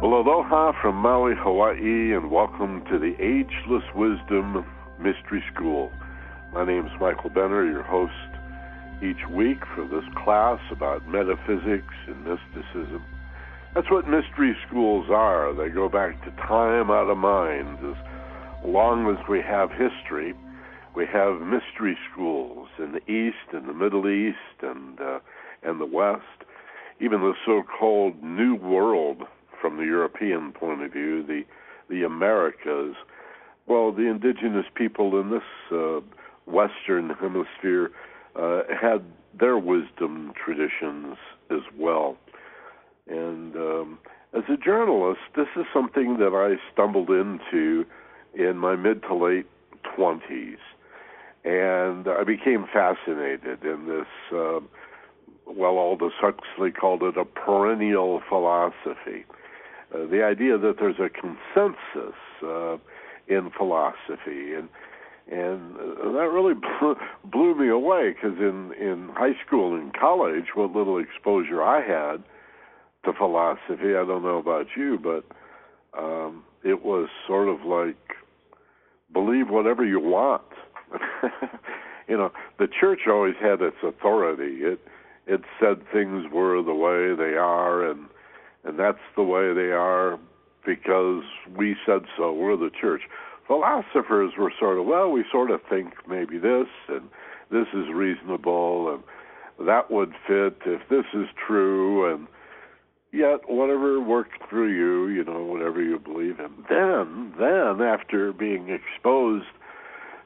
Well, aloha from Maui, Hawaii, and welcome to the Ageless Wisdom Mystery School. My name is Michael Benner, your host each week for this class about metaphysics and mysticism. That's what mystery schools are. They go back to time out of mind. As long as we have history, we have mystery schools in the East and the Middle East and uh, and the West, even the so-called New World from the European point of view, the the Americas. Well, the indigenous people in this uh, Western Hemisphere uh, had their wisdom traditions as well. And um, as a journalist, this is something that I stumbled into in my mid to late 20s. And I became fascinated in this, uh, well, Aldous Huxley called it a perennial philosophy. Uh, the idea that there's a consensus uh, in philosophy. And and uh, that really blew, blew me away because in in high school and college, what little exposure I had to philosophy, I don't know about you, but um, it was sort of like believe whatever you want. you know, the church always had its authority. It it said things were the way they are, and and that's the way they are because we said so. We're the church philosophers were sort of, well, we sort of think maybe this and this is reasonable and that would fit if this is true and yet whatever worked through you, you know, whatever you believe in. Then, then after being exposed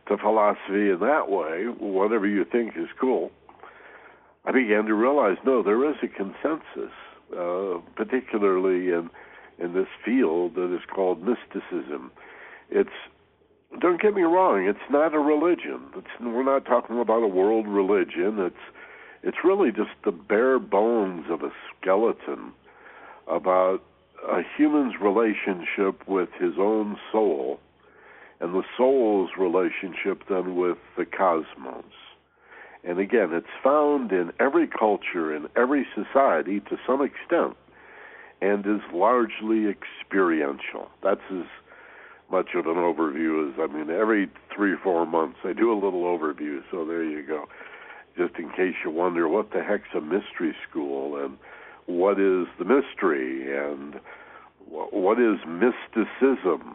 to philosophy in that way, whatever you think is cool, I began to realize no, there is a consensus, uh, particularly in in this field that is called mysticism. It's don't get me wrong, it's not a religion. It's, we're not talking about a world religion. It's it's really just the bare bones of a skeleton about a human's relationship with his own soul and the soul's relationship then with the cosmos. And again, it's found in every culture, in every society to some extent, and is largely experiential. That's as much of an overview as I mean every three or four months I do a little overview. So there you go. Just in case you wonder what the heck's a mystery school and what is the mystery and what is mysticism.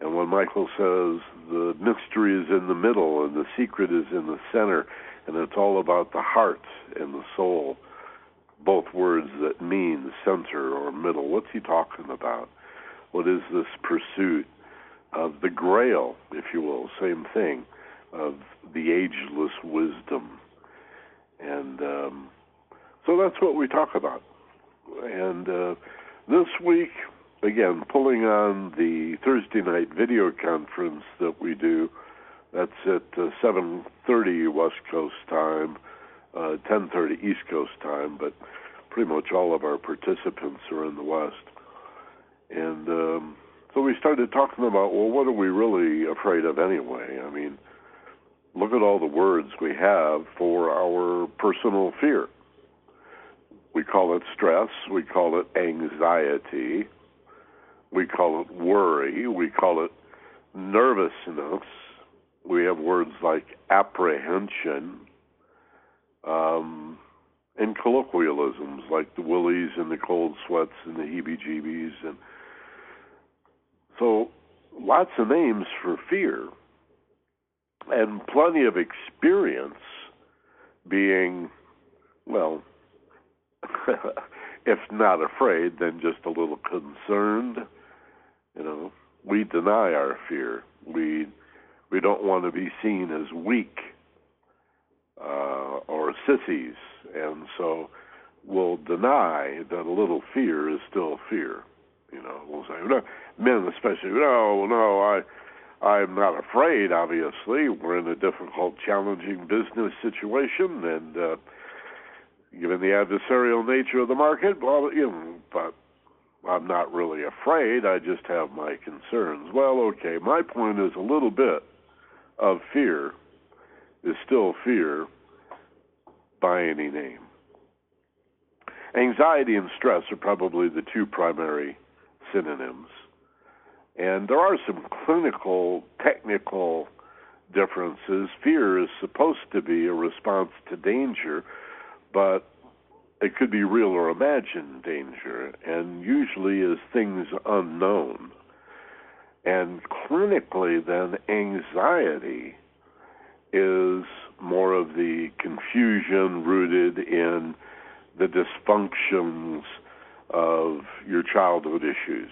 And when Michael says the mystery is in the middle and the secret is in the center, and it's all about the heart and the soul, both words that mean center or middle. What's he talking about? What is this pursuit? of the grail, if you will, same thing, of the ageless wisdom. And um, so that's what we talk about. And uh, this week, again, pulling on the Thursday night video conference that we do. That's at uh, 7:30 West Coast time, uh, 10:30 East Coast time, but pretty much all of our participants are in the West. And um, so we started talking about, well, what are we really afraid of anyway? I mean, look at all the words we have for our personal fear. We call it stress, we call it anxiety, we call it worry, we call it nervousness. We have words like apprehension, um, and colloquialisms like the willies and the cold sweats and the heebie jeebies and so, lots of names for fear, and plenty of experience being, well, if not afraid, then just a little concerned. You know, we deny our fear. We we don't want to be seen as weak uh, or sissies, and so we'll deny that a little fear is still fear. You know, we'll say, no, men especially, no, no, I, I'm not afraid. Obviously, we're in a difficult, challenging business situation, and uh, given the adversarial nature of the market, well, you know, but I'm not really afraid. I just have my concerns. Well, okay, my point is a little bit of fear is still fear by any name. Anxiety and stress are probably the two primary synonyms. And there are some clinical, technical differences. Fear is supposed to be a response to danger, but it could be real or imagined danger, and usually is things unknown. And clinically, then, anxiety is more of the confusion rooted in the dysfunctions of your childhood issues.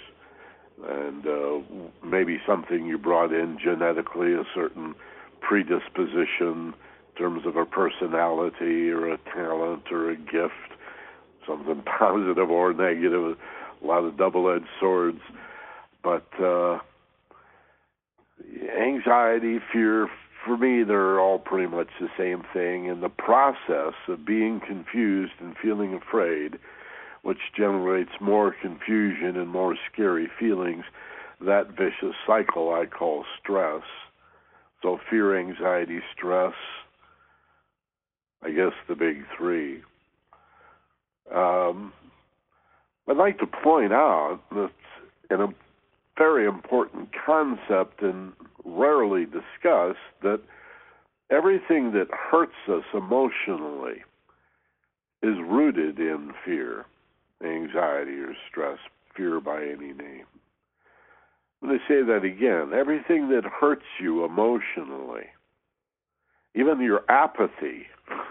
And uh, maybe something you brought in genetically, a certain predisposition in terms of a personality or a talent or a gift, something positive or negative, a lot of double edged swords. But uh, anxiety, fear, for me, they're all pretty much the same thing. And the process of being confused and feeling afraid, which generates more confusion and more scary feelings, that vicious cycle I call stress. So, fear, anxiety, stress, I guess the big three. Um, I'd like to point out that in a very important concept and rarely discussed that everything that hurts us emotionally is rooted in fear, anxiety, or stress, fear by any name. Let me say that again. Everything that hurts you emotionally, even your apathy,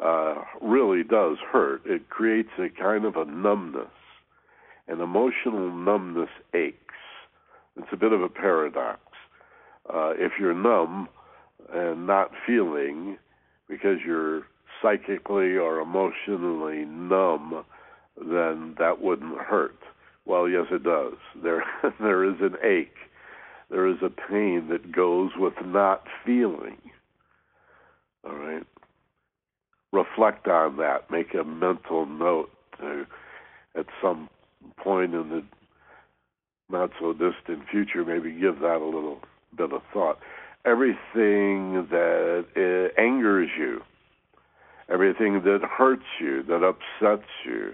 uh, really does hurt. It creates a kind of a numbness and emotional numbness aches. It's a bit of a paradox. Uh, if you're numb and not feeling because you're psychically or emotionally numb, then that wouldn't hurt. Well, yes, it does. There, there is an ache. There is a pain that goes with not feeling. All right. Reflect on that. Make a mental note to, at some point in the not so distant future, maybe give that a little bit of thought. Everything that uh, angers you, everything that hurts you, that upsets you,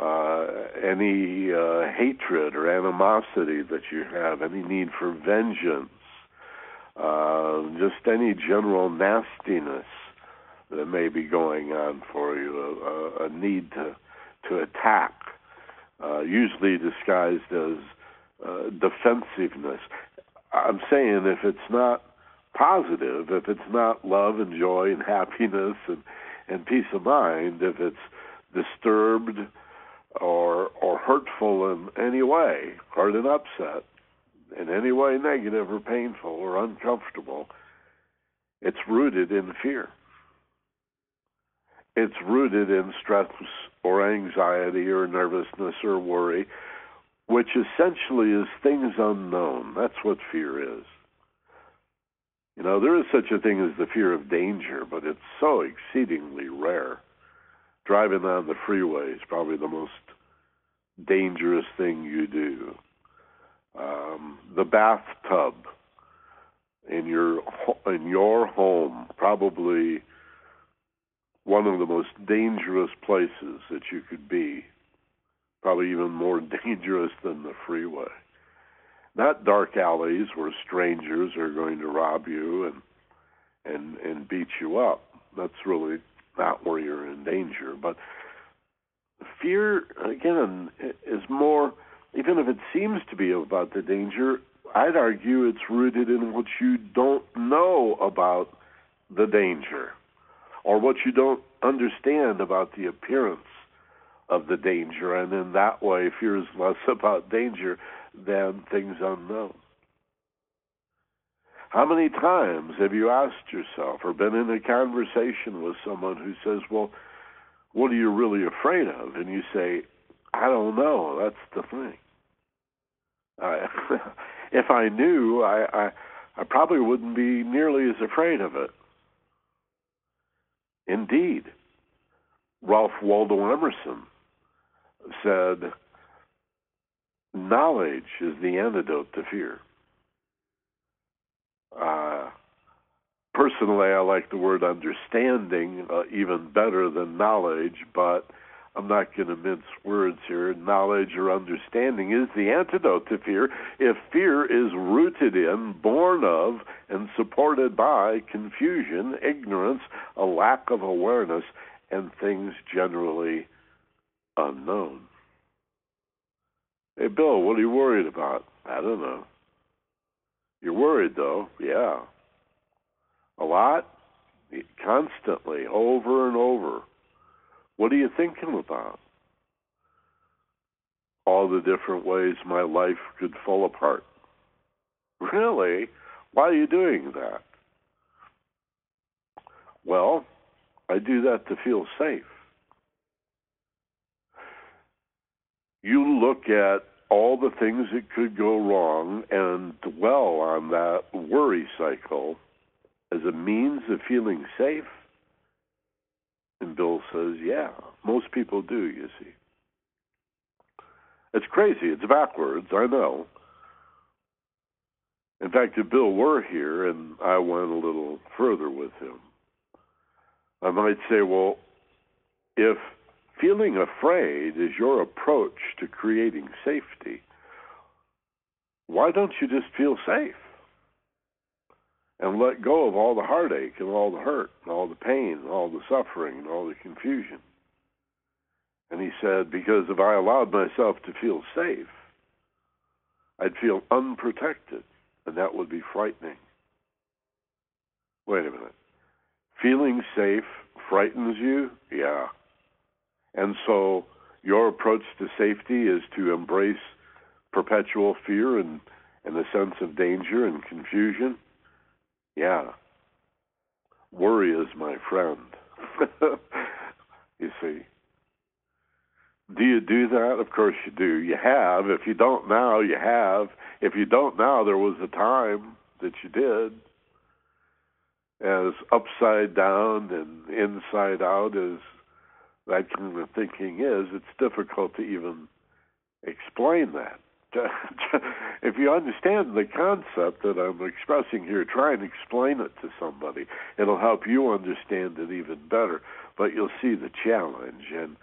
uh, any uh, hatred or animosity that you have, any need for vengeance, uh, just any general nastiness that may be going on for you, a, a need to to attack uh, usually disguised as uh, defensiveness. I'm saying if it's not positive, if it's not love and joy and happiness and, and peace of mind, if it's disturbed or or hurtful in any way, hurt and upset in any way negative or painful or uncomfortable, it's rooted in fear it's rooted in stress or anxiety or nervousness or worry, which essentially is things unknown. That's what fear is. You know, there is such a thing as the fear of danger, but it's so exceedingly rare. Driving on the freeway is probably the most dangerous thing you do. Um, the bathtub in your in your home probably one of the most dangerous places that you could be, probably even more dangerous than the freeway. Not dark alleys where strangers are going to rob you and and and beat you up. That's really not where you're in danger. But fear again is more even if it seems to be about the danger, I'd argue it's rooted in what you don't know about the danger or what you don't understand about the appearance of the danger, and in that way, fear is less about danger than things unknown. How many times have you asked yourself or been in a conversation with someone who says, Well, what are you really afraid of? And you say, I don't know. That's the thing. I, if I knew, I, I, I probably wouldn't be nearly as afraid of it. Indeed, Ralph Waldo Emerson said, Knowledge is the antidote to fear. Uh, personally, I like the word understanding uh, even better than knowledge, but I'm not going to mince words here. Knowledge or understanding is the antidote to fear if fear is rooted in, born of, and supported by confusion, ignorance, a lack of awareness, and things generally unknown. Hey, Bill, what are you worried about? I don't know. You're worried, though. Yeah. A lot? Constantly, over and over. What are you thinking about? All the different ways my life could fall apart. Really? Why are you doing that? Well, I do that to feel safe. You look at all the things that could go wrong and dwell on that worry cycle as a means of feeling safe? And Bill says, yeah, most people do, you see. It's crazy. It's backwards, I know. In fact, if Bill were here and I went a little further with him, I might say, well, if feeling afraid is your approach to creating safety, why don't you just feel safe? And let go of all the heartache and all the hurt and all the pain and all the suffering and all the confusion. And he said, because if I allowed myself to feel safe, I'd feel unprotected, and that would be frightening. Wait a minute. Feeling safe frightens you? Yeah. And so your approach to safety is to embrace perpetual fear and, and a sense of danger and confusion? Yeah. Worry is my friend. you see. Do you do that? Of course you do. You have. If you don't now, you have. If you don't now, there was a time that you did. As upside down and inside out as that kind of thinking is, it's difficult to even explain that. if you understand the concept that I'm expressing here, try and explain it to somebody. It'll help you understand it even better. But you'll see the challenge, and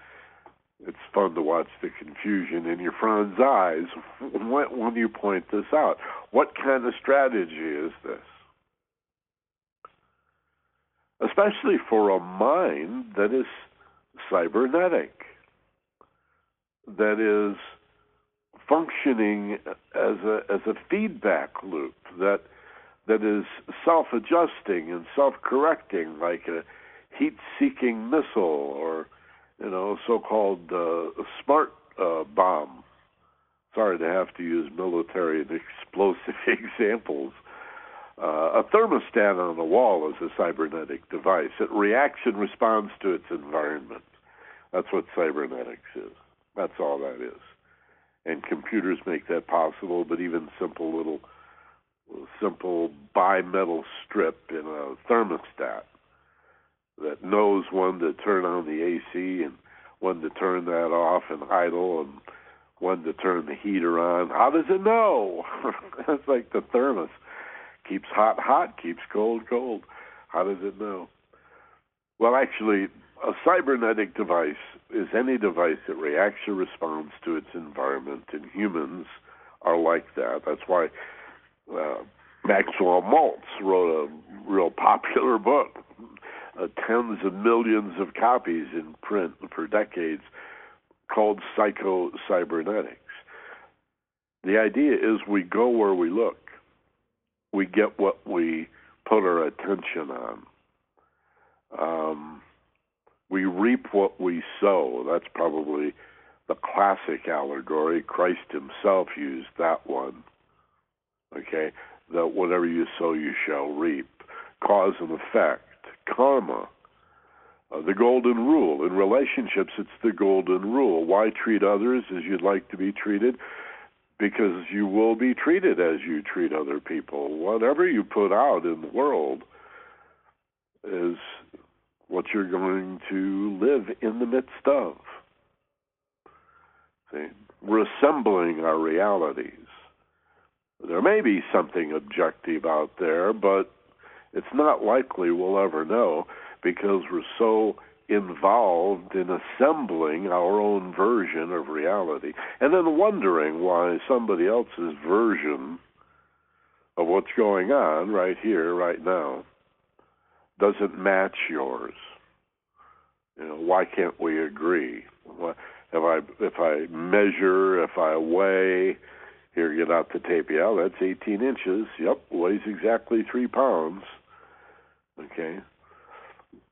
it's fun to watch the confusion in your friend's eyes when, when you point this out. What kind of strategy is this? Especially for a mind that is cybernetic, that is functioning as a as a feedback loop that that is self-adjusting and self-correcting, like a heat-seeking missile or you know so-called uh, smart uh, bomb. Sorry to have to use military and explosive examples. Uh, a thermostat on the wall is a cybernetic device. It reacts and responds to its environment. That's what cybernetics is. That's all that is and computers make that possible. But even simple little, simple bimetal strip in a thermostat that knows when to turn on the AC and when to turn that off and idle and when to turn the heater on. How does it know? it's like the thermos keeps hot hot, keeps cold cold. How does it know? Well, actually, a cybernetic device is any device that reacts or responds to its environment, and humans are like that. That's why uh, Maxwell Maltz wrote a real popular book, uh, tens of millions of copies in print for decades, called Psycho Cybernetics. The idea is we go where we look, we get what we put our attention on. Um, we reap what we sow. That's probably the classic allegory. Christ himself used that one. Okay? That whatever you sow, you shall reap. Cause and effect. Karma. Uh, the golden rule. In relationships, it's the golden rule. Why treat others as you'd like to be treated? Because you will be treated as you treat other people. Whatever you put out in the world is what you're going to live in the midst of. See, we're assembling our realities. There may be something objective out there, but it's not likely we'll ever know because we're so involved in assembling our own version of reality and then wondering why somebody else's version of what's going on right here, right now, doesn't match yours. You know, why can't we agree? If I if I measure, if I weigh, here get out the tape. Yeah, that's 18 inches. Yep, weighs exactly three pounds. Okay,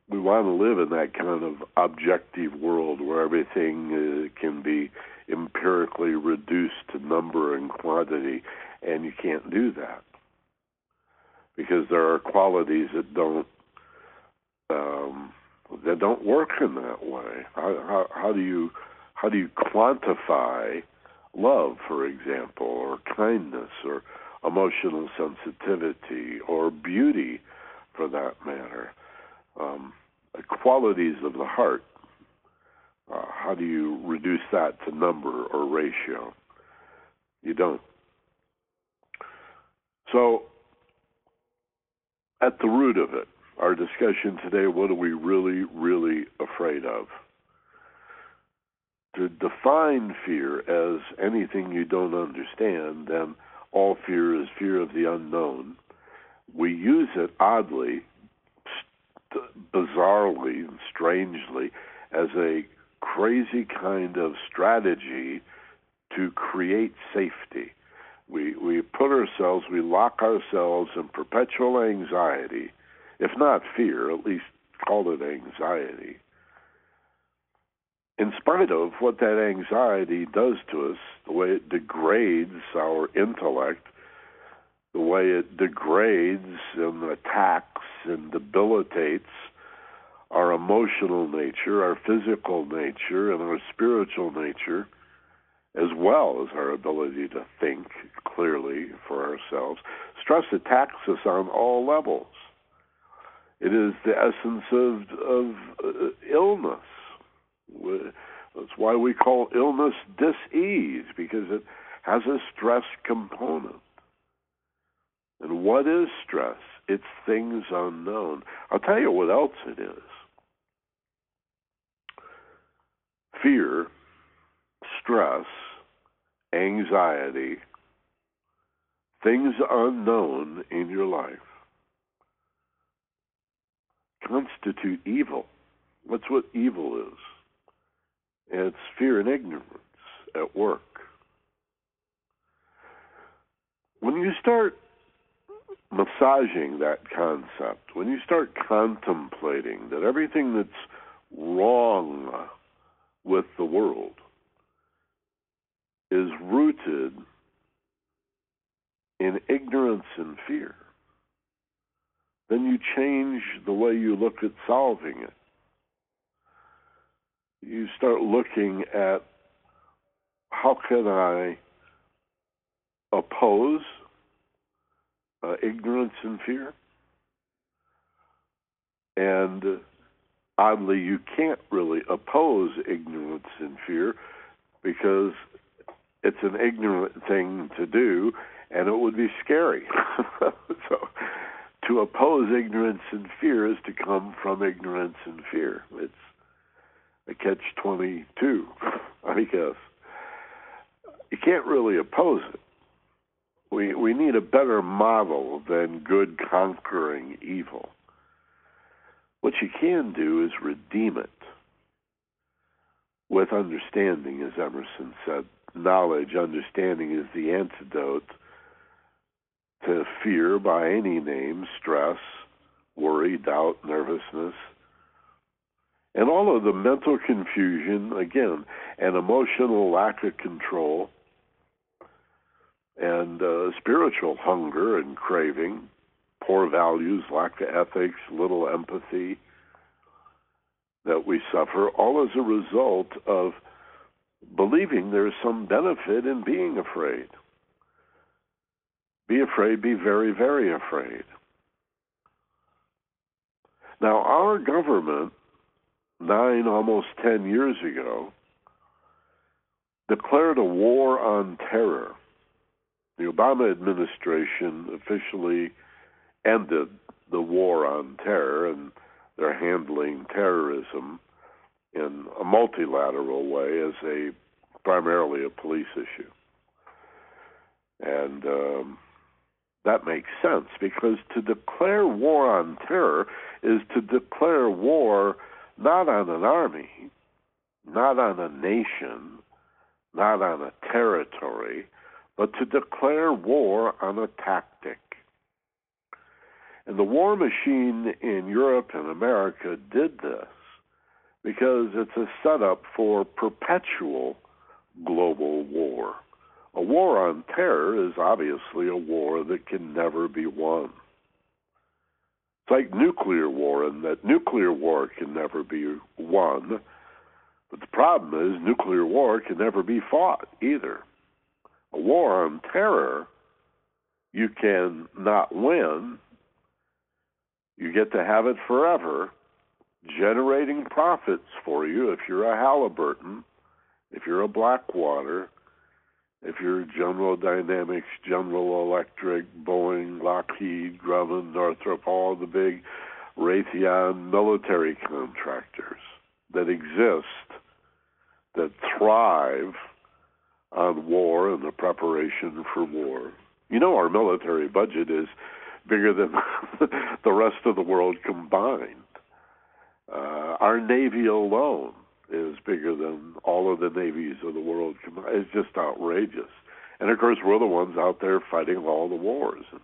we want to live in that kind of objective world where everything uh, can be empirically reduced to number and quantity, and you can't do that because there are qualities that don't um, that don't work in that way. How, how, how do you how do you quantify love, for example, or kindness, or emotional sensitivity, or beauty, for that matter? Um, qualities of the heart. Uh, how do you reduce that to number or ratio? You don't. So, at the root of it, our discussion today what are we really, really afraid of? To define fear as anything you don't understand, then all fear is fear of the unknown. We use it oddly bizarrely and strangely as a crazy kind of strategy to create safety. We we put ourselves, we lock ourselves in perpetual anxiety, if not fear, at least call it anxiety. In spite of what that anxiety does to us, the way it degrades our intellect, the way it degrades and attacks and debilitates our emotional nature, our physical nature, and our spiritual nature, as well as our ability to think clearly for ourselves. Stress attacks us on all levels. It is the essence of, of uh, illness. That's why we call illness dis-ease, because it has a stress component. And what is stress? It's things unknown. I'll tell you what else it is fear, stress, anxiety, things unknown in your life constitute evil. That's what evil is. it's fear and ignorance at work. When you start massaging that concept, when you start contemplating that everything that's wrong with the world is rooted in ignorance and fear, then you change the way you look at solving it. You start looking at how can I oppose uh, ignorance and fear. And oddly, you can't really oppose ignorance and fear because it's an ignorant thing to do and it would be scary. so to oppose ignorance and fear is to come from ignorance and fear. It's a catch 22, I guess. You can't really oppose it we we need a better model than good conquering evil. What you can do is redeem it with understanding, as Emerson said. Knowledge, understanding is the antidote to fear by any name, stress, worry, doubt, nervousness, and all of the mental confusion, again, and emotional lack of control and uh, spiritual hunger and craving, poor values, lack of ethics, little empathy that we suffer, all as a result of believing there's some benefit in being afraid. Be afraid, be very, very afraid. Now, our government, nine, almost ten years ago, declared a war on terror the Obama administration officially ended the war on terror, and they're handling terrorism in a multilateral way as a primarily a police issue. And um, that makes sense because to declare war on terror is to declare war not on an army, not on a nation, not on a territory, but to declare war on a tactic. And the war machine in Europe and America did this because it's a setup for perpetual global war. A war on terror is obviously a war that can never be won. It's like nuclear war, in that nuclear war can never be won. But the problem is, nuclear war can never be fought either. A war on terror, you can not win. You get to have it forever, generating profits for you if you're a Halliburton, if you're a Blackwater, if you're General Dynamics, General Electric, Boeing, Lockheed, Grumman, Northrop, all the big Raytheon military contractors that exist, that thrive on war and the preparation for war. You know, our military budget is bigger than the rest of the world combined. Uh, our Navy alone is bigger than all of the navies of the world. It's just outrageous. And of course, we're the ones out there fighting all the wars and,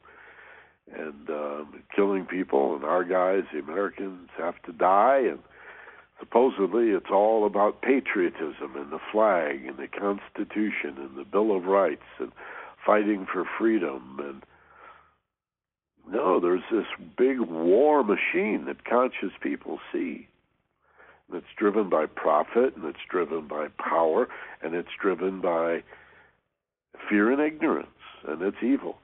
and um, killing people. And our guys, the Americans, have to die. And supposedly, it's all about patriotism and the flag and the Constitution and the Bill of Rights and fighting for freedom. And no, there's this big war machine that conscious people see that's driven by profit and it's driven by power and it's driven by fear and ignorance and it's evil.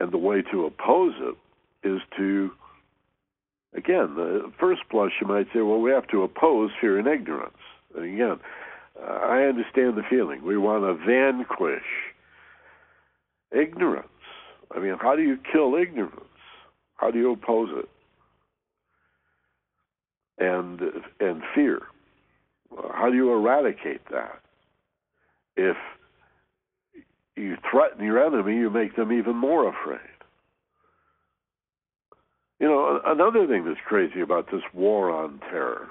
And the way to oppose it is to, again, the first blush you might say, well, we have to oppose fear and ignorance. And again, uh, I understand the feeling. We want to vanquish ignorance. I mean, how do you kill ignorance? How do you oppose it? And and fear. How do you eradicate that? If you threaten your enemy, you make them even more afraid. You know, another thing that's crazy about this war on terror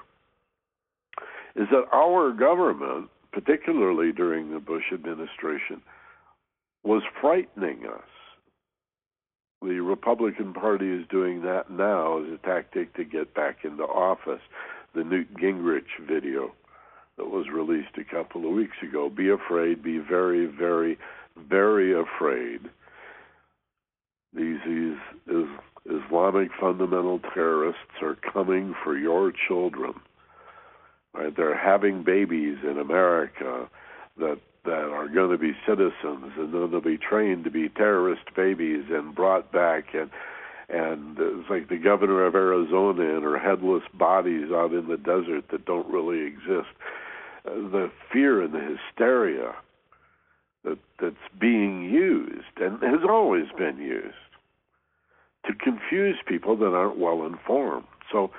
is that our government, particularly during the Bush administration, was frightening us. The Republican Party is doing that now as a tactic to get back into office. The Newt Gingrich video that was released a couple of weeks ago be afraid, be very, very, very afraid. These, these is, Islamic fundamental terrorists are coming for your children. Right? They're having babies in America that that are going to be citizens and then they'll be trained to be terrorist babies and brought back and and it's like the governor of Arizona and her headless bodies out in the desert that don't really exist. Uh, the fear and the hysteria that that's being used and has always been used to confuse people that aren't well informed. So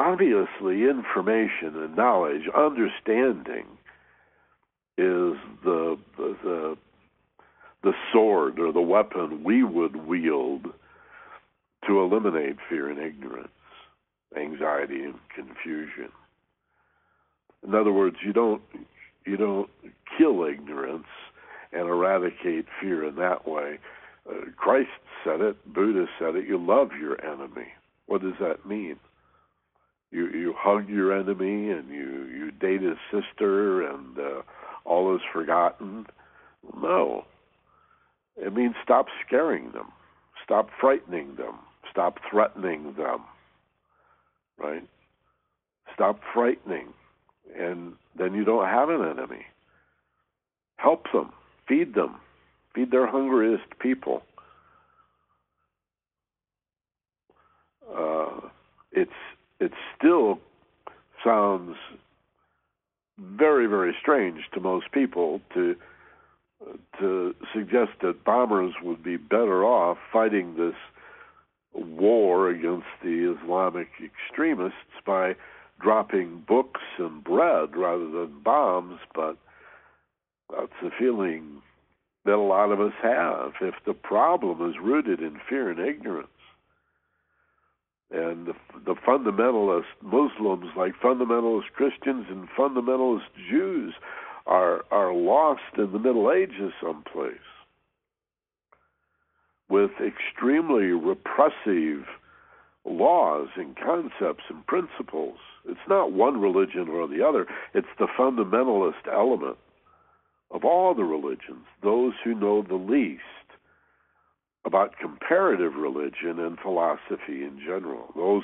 obviously information and knowledge, understanding is the the the sword or the weapon we would wield to eliminate fear and ignorance, anxiety and confusion. In other words, you don't you don't kill ignorance and eradicate fear in that way. Uh, Christ said it, Buddha said it. You love your enemy. What does that mean? You you hug your enemy and you you date his sister and uh, all is forgotten. No. It means stop scaring them, stop frightening them, stop threatening them, right? Stop frightening, and then you don't have an enemy. Help them, feed them, feed their hungriest people. Uh, it's it still sounds very, very strange to most people to to suggest that bombers would be better off fighting this war against the Islamic extremists by dropping books and bread rather than bombs, but that's the feeling that a lot of us have. If the problem is rooted in fear and ignorance, and the, the fundamentalist Muslims, like fundamentalist Christians and fundamentalist Jews, are are lost in the Middle Ages someplace with extremely repressive laws and concepts and principles. It's not one religion or the other, it's the fundamentalist element of all the religions, those who know the least about comparative religion and philosophy in general. Those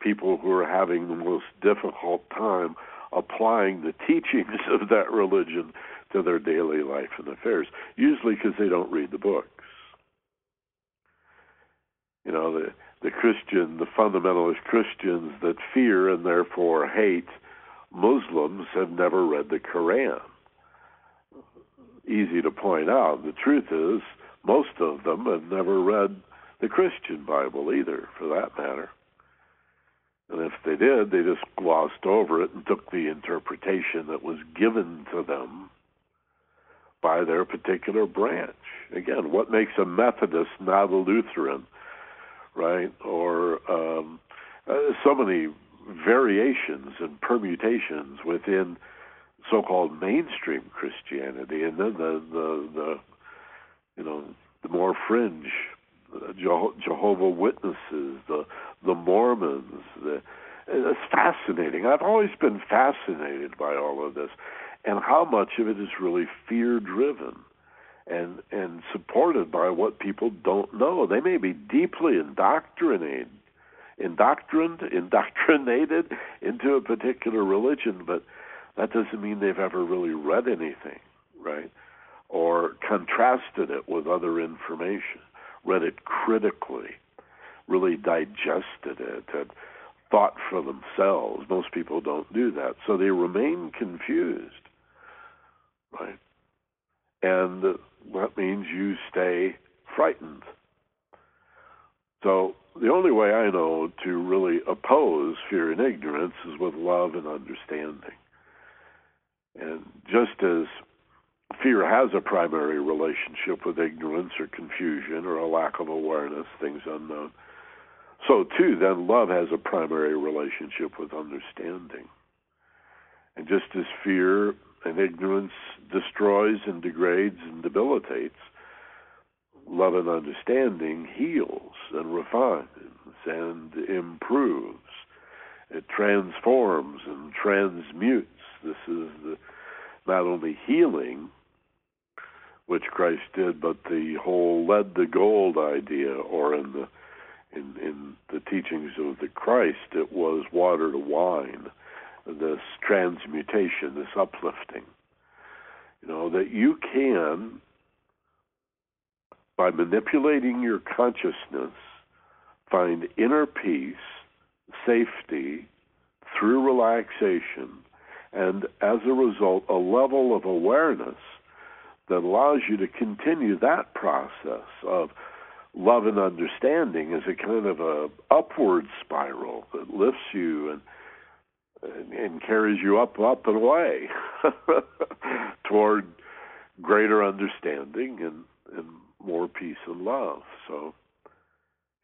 people who are having the most difficult time applying the teachings of that religion to their daily life and affairs, usually because they don't read the books. You know, the the Christian, the fundamentalist Christians that fear and therefore hate Muslims have never read the Quran. Easy to point out. The truth is, most of them have never read the Christian Bible either, for that matter. And if they did, they just glossed over it and took the interpretation that was given to them by their particular branch. Again, what makes a Methodist not a Lutheran? right? Or um, uh, so many variations and permutations within so-called mainstream Christianity, and then the the, the you know the more fringe uh, Jehovah Witnesses, the the Mormons. The, it's fascinating. I've always been fascinated by all of this, and how much of it is really fear driven and and supported by what people don't know. They may be deeply indoctrinated, indoctrined, indoctrinated into a particular religion, but that doesn't mean they've ever really read anything, right? Or contrasted it with other information, read it critically, really digested it, and thought for themselves. Most people don't do that, so they remain confused, right? And that means you stay frightened. So the only way I know to really oppose fear and ignorance is with love and understanding. And just as fear has a primary relationship with ignorance or confusion or a lack of awareness, things unknown, so too then love has a primary relationship with understanding. And just as fear and ignorance destroys and degrades and debilitates. Love and understanding heals and refines and improves. It transforms and transmutes. This is the, not only healing, which Christ did, but the whole lead to gold idea, or in the in, in the teachings of the Christ, it was water to wine this transmutation, this uplifting. You know, that you can, by manipulating your consciousness, find inner peace, safety through relaxation, and as a result, a level of awareness that allows you to continue that process of love and understanding as a kind of a upward spiral that lifts you and and, carries you up, up and away toward greater understanding and, and more peace and love. So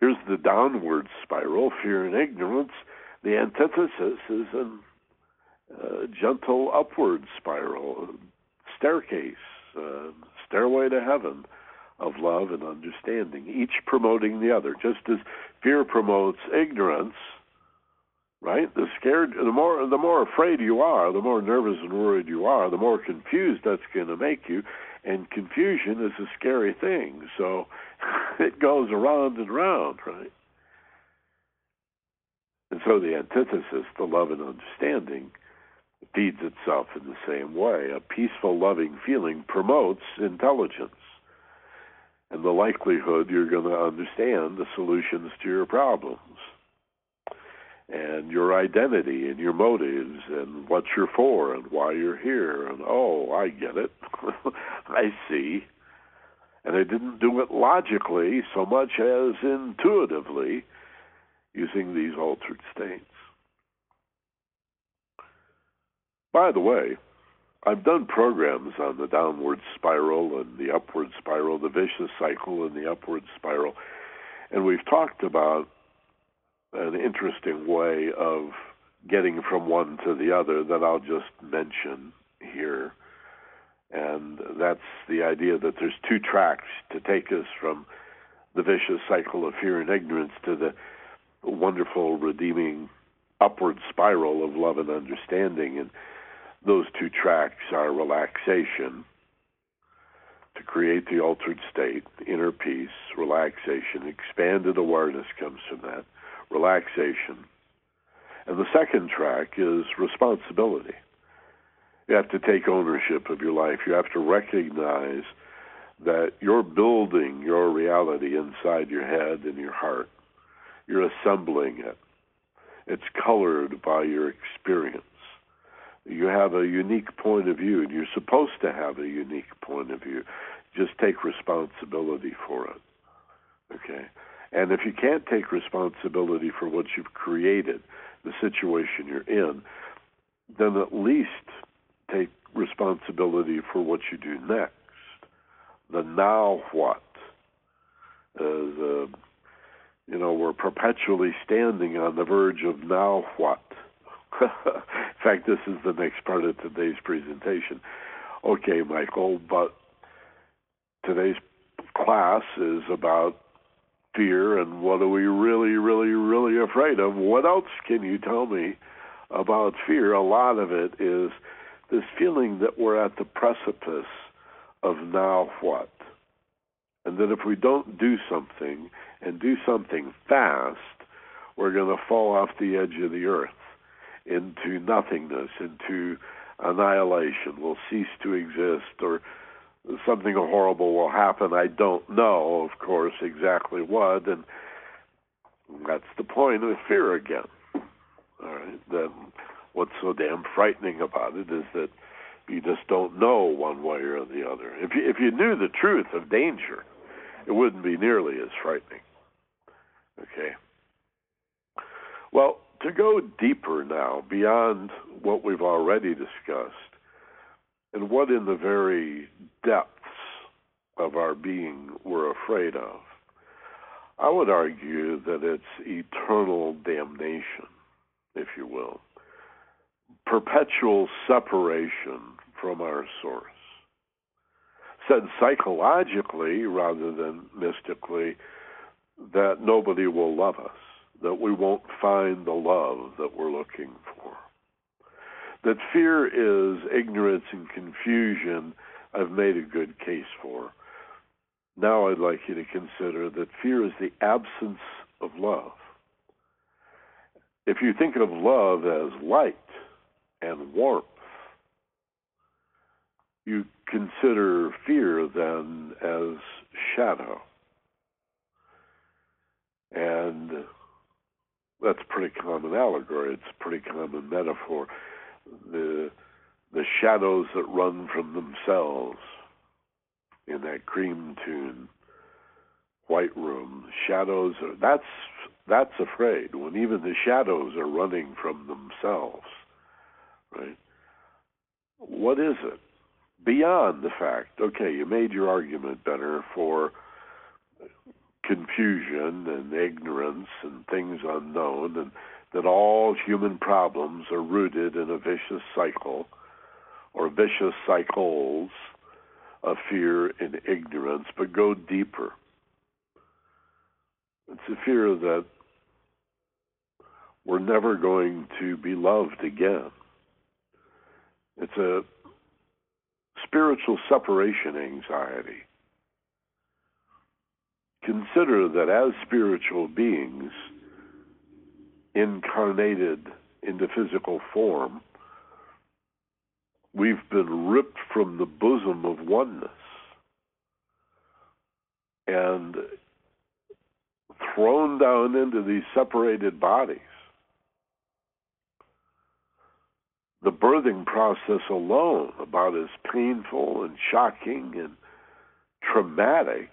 here's the downward spiral, fear and ignorance. The antithesis is a uh, gentle upward spiral, staircase, uh, stairway to heaven of love and understanding, each promoting the other. Just as fear promotes ignorance, right? The scared, the more the more afraid you are, the more nervous and worried you are, the more confused that's going to make you. And confusion is a scary thing, so it goes around and around, right? And so the antithesis, the love and understanding, feeds itself in the same way. A peaceful, loving feeling promotes intelligence and the likelihood you're going to understand the solutions to your problems and your identity and your motives and what you're for and why you're here and oh i get it i see And I didn't do it logically so much as intuitively using these altered states. By the way, I've done programs on the downward spiral and the upward spiral, the vicious cycle and the upward spiral. And we've talked about an interesting way of getting from one to the other that I'll just mention here. And that's the idea that there's two tracks to take us from the vicious cycle of fear and ignorance to the wonderful, redeeming upward spiral of love and understanding. And those two tracks are relaxation to create the altered state, inner peace, relaxation, expanded awareness comes from that, relaxation. And the second track is responsibility. You have to take ownership of your life. You have to recognize that you're building your reality inside your head and your heart. You're assembling it. It's colored by your experience you have a unique point of view, and you're supposed to have a unique point of view. Just take responsibility for it. Okay? And if you can't take responsibility for what you've created, the situation you're in, then at least take responsibility for what you do next. The now what? Uh, the, you know, we're perpetually standing on the verge of now what in fact, this is the next part of today's presentation. Okay, Michael, but today's class is about fear and what are we really, really, really afraid of. What else can you tell me about fear? A lot of it is this feeling that we're at the precipice of now what? And that if we don't do something and do something fast, we're going to fall off the edge of the earth into nothingness, into annihilation, will cease to exist, or something horrible will happen. I don't know, of course, exactly what, and that's the point of fear again. All right. Then what's so damn frightening about it is that you just don't know one way or the other. If you, if you knew the truth of danger, it wouldn't be nearly as frightening. Okay. Well, to go deeper now, beyond what we've already discussed, and what in the very depths of our being we're afraid of, I would argue that it's eternal damnation, if you will, perpetual separation from our source. Said psychologically rather than mystically, that nobody will love us that we won't find the love that we're looking for. That fear is ignorance and confusion, I've made a good case for. Now I'd like you to consider that fear is the absence of love. If you think of love as light and warmth, you consider fear then as shadow. And that's a pretty common allegory. It's a pretty common metaphor. The the shadows that run from themselves in that Cream tune, white room. Shadows are that's that's afraid when even the shadows are running from themselves. Right? What is it? Beyond the fact, okay, you made your argument better for confusion and ignorance and things unknown, and that all human problems are rooted in a vicious cycle or vicious cycles of fear and ignorance, but go deeper. It's a fear that we're never going to be loved again. It's a spiritual separation anxiety consider that as spiritual beings incarnated into physical form, we've been ripped from the bosom of oneness and thrown down into these separated bodies. The birthing process alone, about as painful and shocking and traumatic,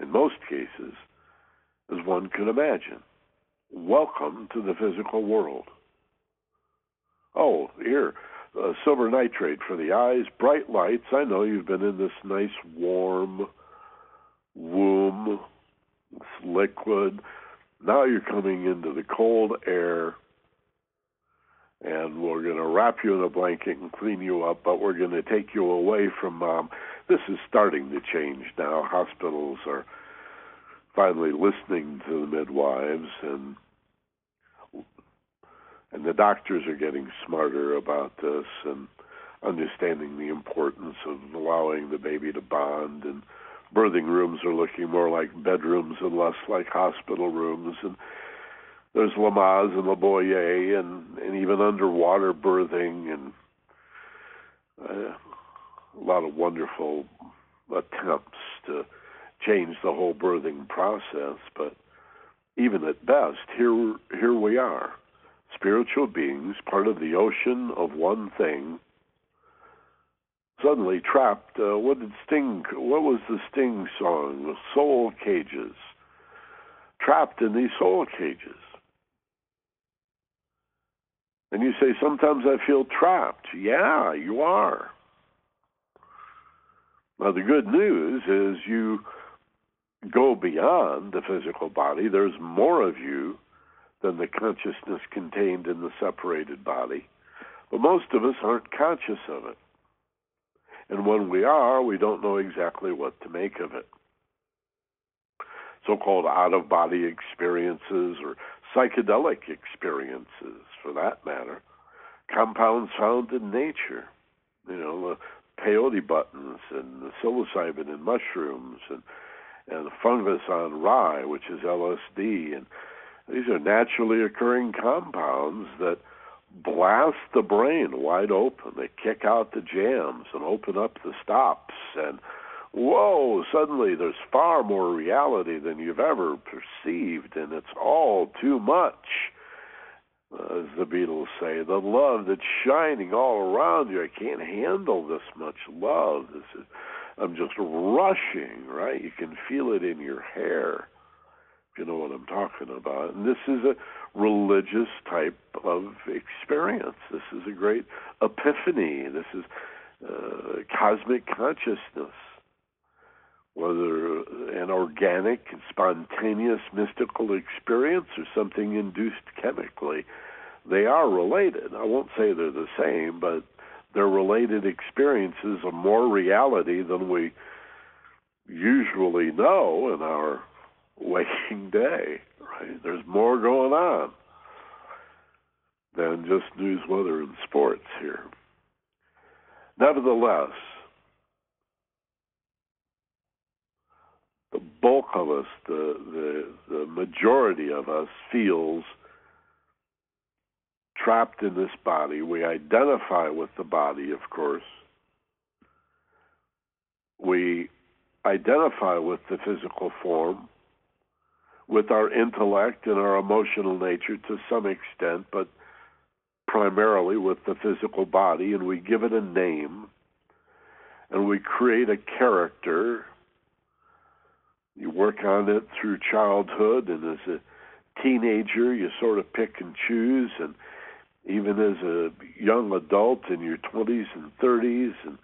in most cases, as one could imagine. Welcome to the physical world. Oh, here, uh, silver nitrate for the eyes, bright lights. I know you've been in this nice warm womb, this liquid. Now you're coming into the cold air, and we're going to wrap you in a blanket and clean you up, but we're going to take you away from mom. This is starting to change now. Hospitals are finally listening to the midwives and and the doctors are getting smarter about this and understanding the importance of allowing the baby to bond and birthing rooms are looking more like bedrooms and less like hospital rooms and there's Lamaze and Leboyer and, and even underwater birthing and uh, a lot of wonderful attempts to change the whole birthing process but even at best here here we are spiritual beings, part of the ocean of one thing, suddenly trapped. Uh, what did Sting? What was the Sting song? Soul cages. Trapped in these soul cages. And you say, sometimes I feel trapped. Yeah, you are. Now, the good news is you go beyond the physical body. There's more of you than the consciousness contained in the separated body. But most of us aren't conscious of it. And when we are, we don't know exactly what to make of it. So called out of body experiences or psychedelic experiences, for that matter, compounds found in nature, you know, peyote buttons and psilocybin in mushrooms and, and fungus on rye, which is LSD, and these are naturally occurring compounds that blast the brain wide open. They kick out the jams and open up the stops. And whoa, suddenly there's far more reality than you've ever perceived, and it's all too much. As the Beatles say, the love that's shining all around you. I can't handle this much love. This is, I'm just rushing, right? You can feel it in your hair you know what I'm talking about. And this is a religious type of experience. This is a great epiphany. This is uh, cosmic consciousness. Whether uh, an organic, spontaneous, mystical experience or something induced chemically, they are related. I won't say they're the same, but they're related experiences of more reality than we usually know in our waking day, right? There's more going on than just news, weather, and sports here. Nevertheless, the bulk of us, the, the, the majority of us, feels trapped in this body. We identify with the body, of course. We identify with the physical form with our intellect and our emotional nature to some extent, but primarily with the physical body, and we give it a name, and we create a character. You work on it through childhood, and as a teenager, you sort of pick and choose, and even as a young adult in your 20s and 30s, and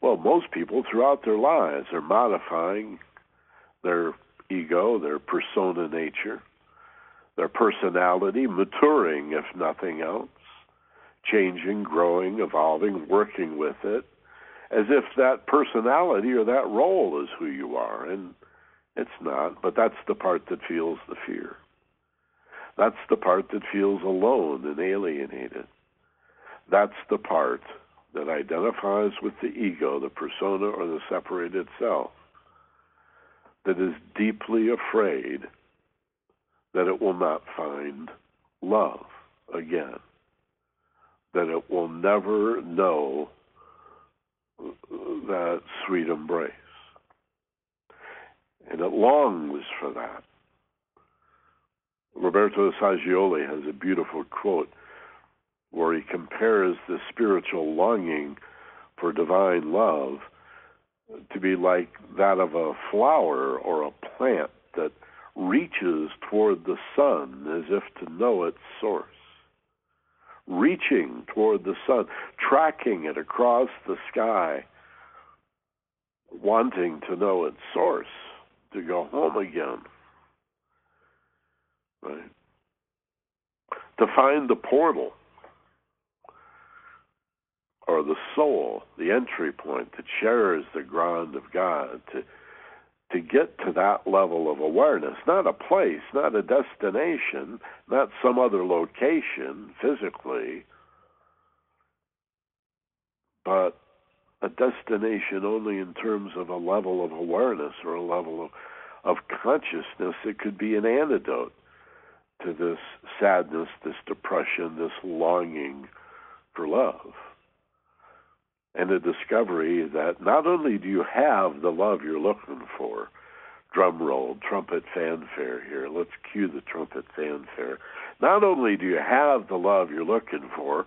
well, most people throughout their lives are modifying their ego, their persona nature, their personality, maturing, if nothing else, changing, growing, evolving, working with it, as if that personality or that role is who you are. And it's not, but that's the part that feels the fear. That's the part that feels alone and alienated. That's the part that identifies with the ego, the persona, or the separated self that is deeply afraid that it will not find love again, that it will never know that sweet embrace. And it longs for that. Roberto Assagioli has a beautiful quote where he compares the spiritual longing for divine love to be like that of a flower or a plant that reaches toward the sun as if to know its source. Reaching toward the sun, tracking it across the sky, wanting to know its source, to go home again. Right? To find the portal or the soul, the entry point that shares the ground of God, to to get to that level of awareness, not a place, not a destination, not some other location physically, but a destination only in terms of a level of awareness or a level of, of consciousness that could be an antidote to this sadness, this depression, this longing for love and the discovery that not only do you have the love you're looking for, drum roll, trumpet fanfare here, let's cue the trumpet fanfare. Not only do you have the love you're looking for,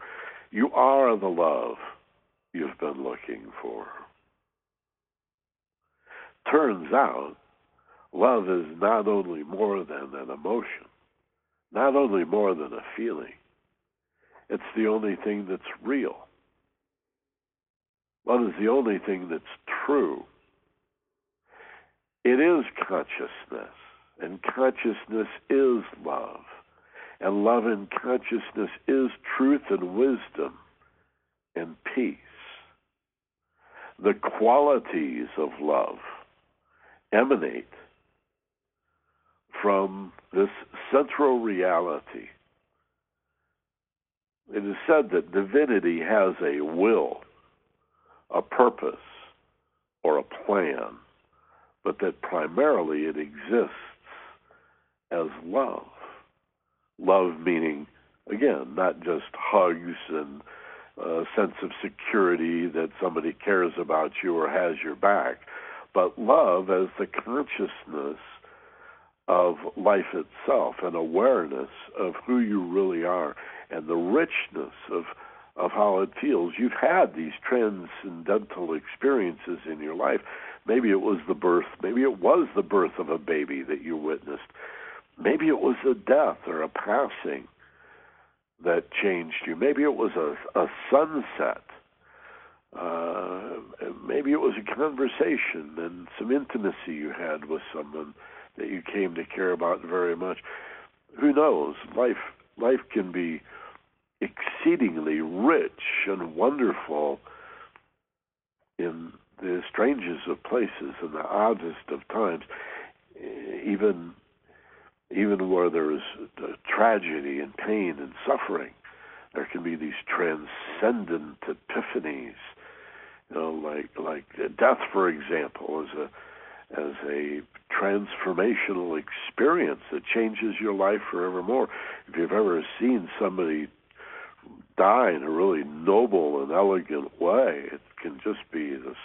you are the love you've been looking for. Turns out, love is not only more than an emotion, not only more than a feeling, it's the only thing that's real. Love is the only thing that's true. It is consciousness, and consciousness is love. And love and consciousness is truth and wisdom and peace. The qualities of love emanate from this central reality. It is said that divinity has a will a purpose or a plan, but that primarily it exists as love. Love meaning, again, not just hugs and a sense of security that somebody cares about you or has your back, but love as the consciousness of life itself, an awareness of who you really are, and the richness of of how it feels. You've had these transcendental experiences in your life. Maybe it was the birth, maybe it was the birth of a baby that you witnessed. Maybe it was a death or a passing that changed you. Maybe it was a, a sunset. Uh, maybe it was a conversation and some intimacy you had with someone that you came to care about very much. Who knows? Life life can be exceedingly rich and wonderful in the strangest of places and the oddest of times, even even where there is tragedy and pain and suffering, there can be these transcendent epiphanies. You know, like like death, for example, is a as a transformational experience that changes your life forevermore. If you've ever seen somebody die in a really noble and elegant way. It can just be this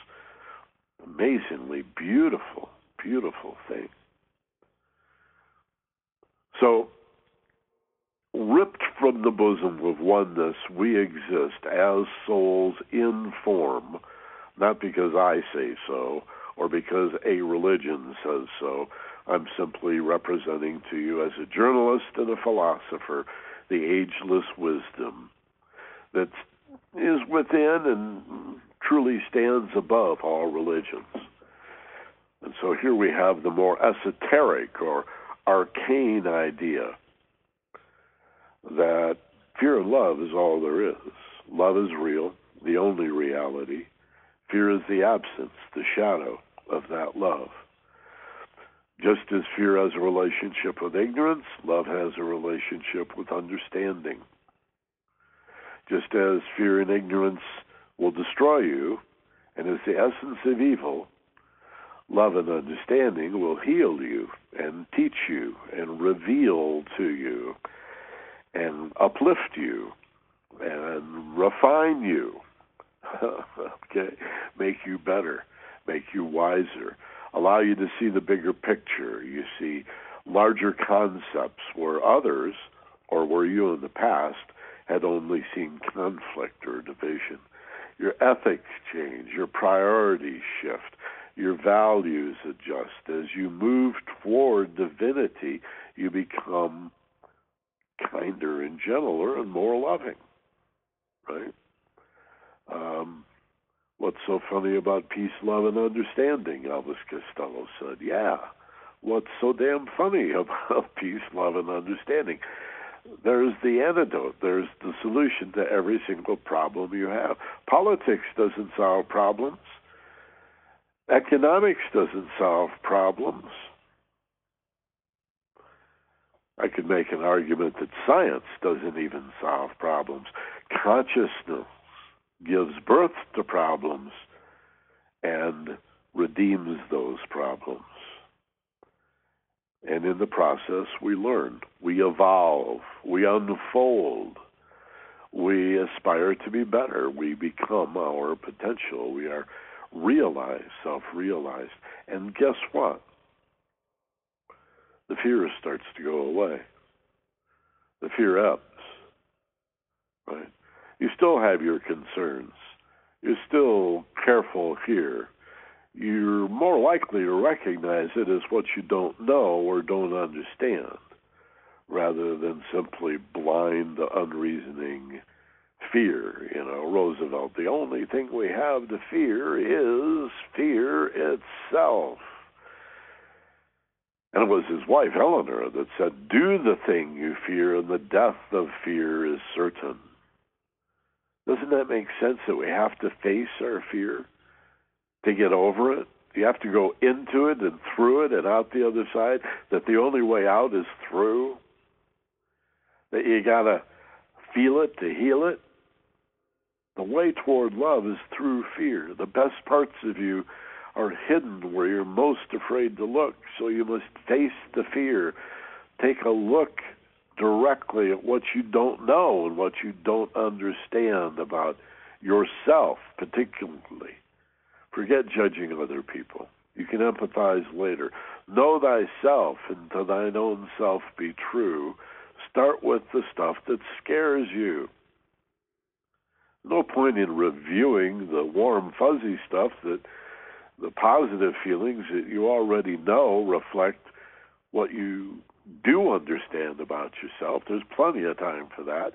amazingly beautiful, beautiful thing. So, ripped from the bosom of oneness, we exist as souls in form, not because I say so or because a religion says so. I'm simply representing to you as a journalist and a philosopher the ageless wisdom that is within and truly stands above all religions. And so here we have the more esoteric or arcane idea that fear and love is all there is. Love is real, the only reality. Fear is the absence, the shadow of that love. Just as fear has a relationship with ignorance, love has a relationship with understanding. Just as fear and ignorance will destroy you and is the essence of evil, love and understanding will heal you and teach you and reveal to you and uplift you and refine you. okay, make you better, make you wiser, allow you to see the bigger picture. You see larger concepts where others, or were you in the past, had only seen conflict or division. your ethics change, your priorities shift, your values adjust. As you move toward divinity, you become kinder and gentler and more loving. Right? Um, what's so funny about peace, love, and understanding? Elvis Costello said, Yeah. What's so damn funny about peace, love, and understanding? There's the antidote. There's the solution to every single problem you have. Politics doesn't solve problems. Economics doesn't solve problems. I could make an argument that science doesn't even solve problems. Consciousness gives birth to problems and redeems those problems. And in the process, we learn, we evolve, we unfold, we aspire to be better, we become our potential, we are realized, self realized. And guess what? The fear starts to go away. The fear ebbs. Right? You still have your concerns. You're still careful here you're more likely to recognize it as what you don't know or don't understand rather than simply blind, unreasoning fear. You know, Roosevelt, the only thing we have to fear is fear itself. And it was his wife, Eleanor, that said, Do the thing you fear, and the death of fear is certain. Doesn't that make sense that we have to face our fear? to get over it. You have to go into it and through it and out the other side. That the only way out is through. That you gotta feel it to heal it. The way toward love is through fear. The best parts of you are hidden where you're most afraid to look. So you must face the fear. Take a look directly at what you don't know and what you don't understand about yourself, particularly. Forget judging other people. You can empathize later. Know thyself, and to thine own self be true. Start with the stuff that scares you. No point in reviewing the warm, fuzzy stuff that the positive feelings that you already know reflect what you do understand about yourself. There's plenty of time for that.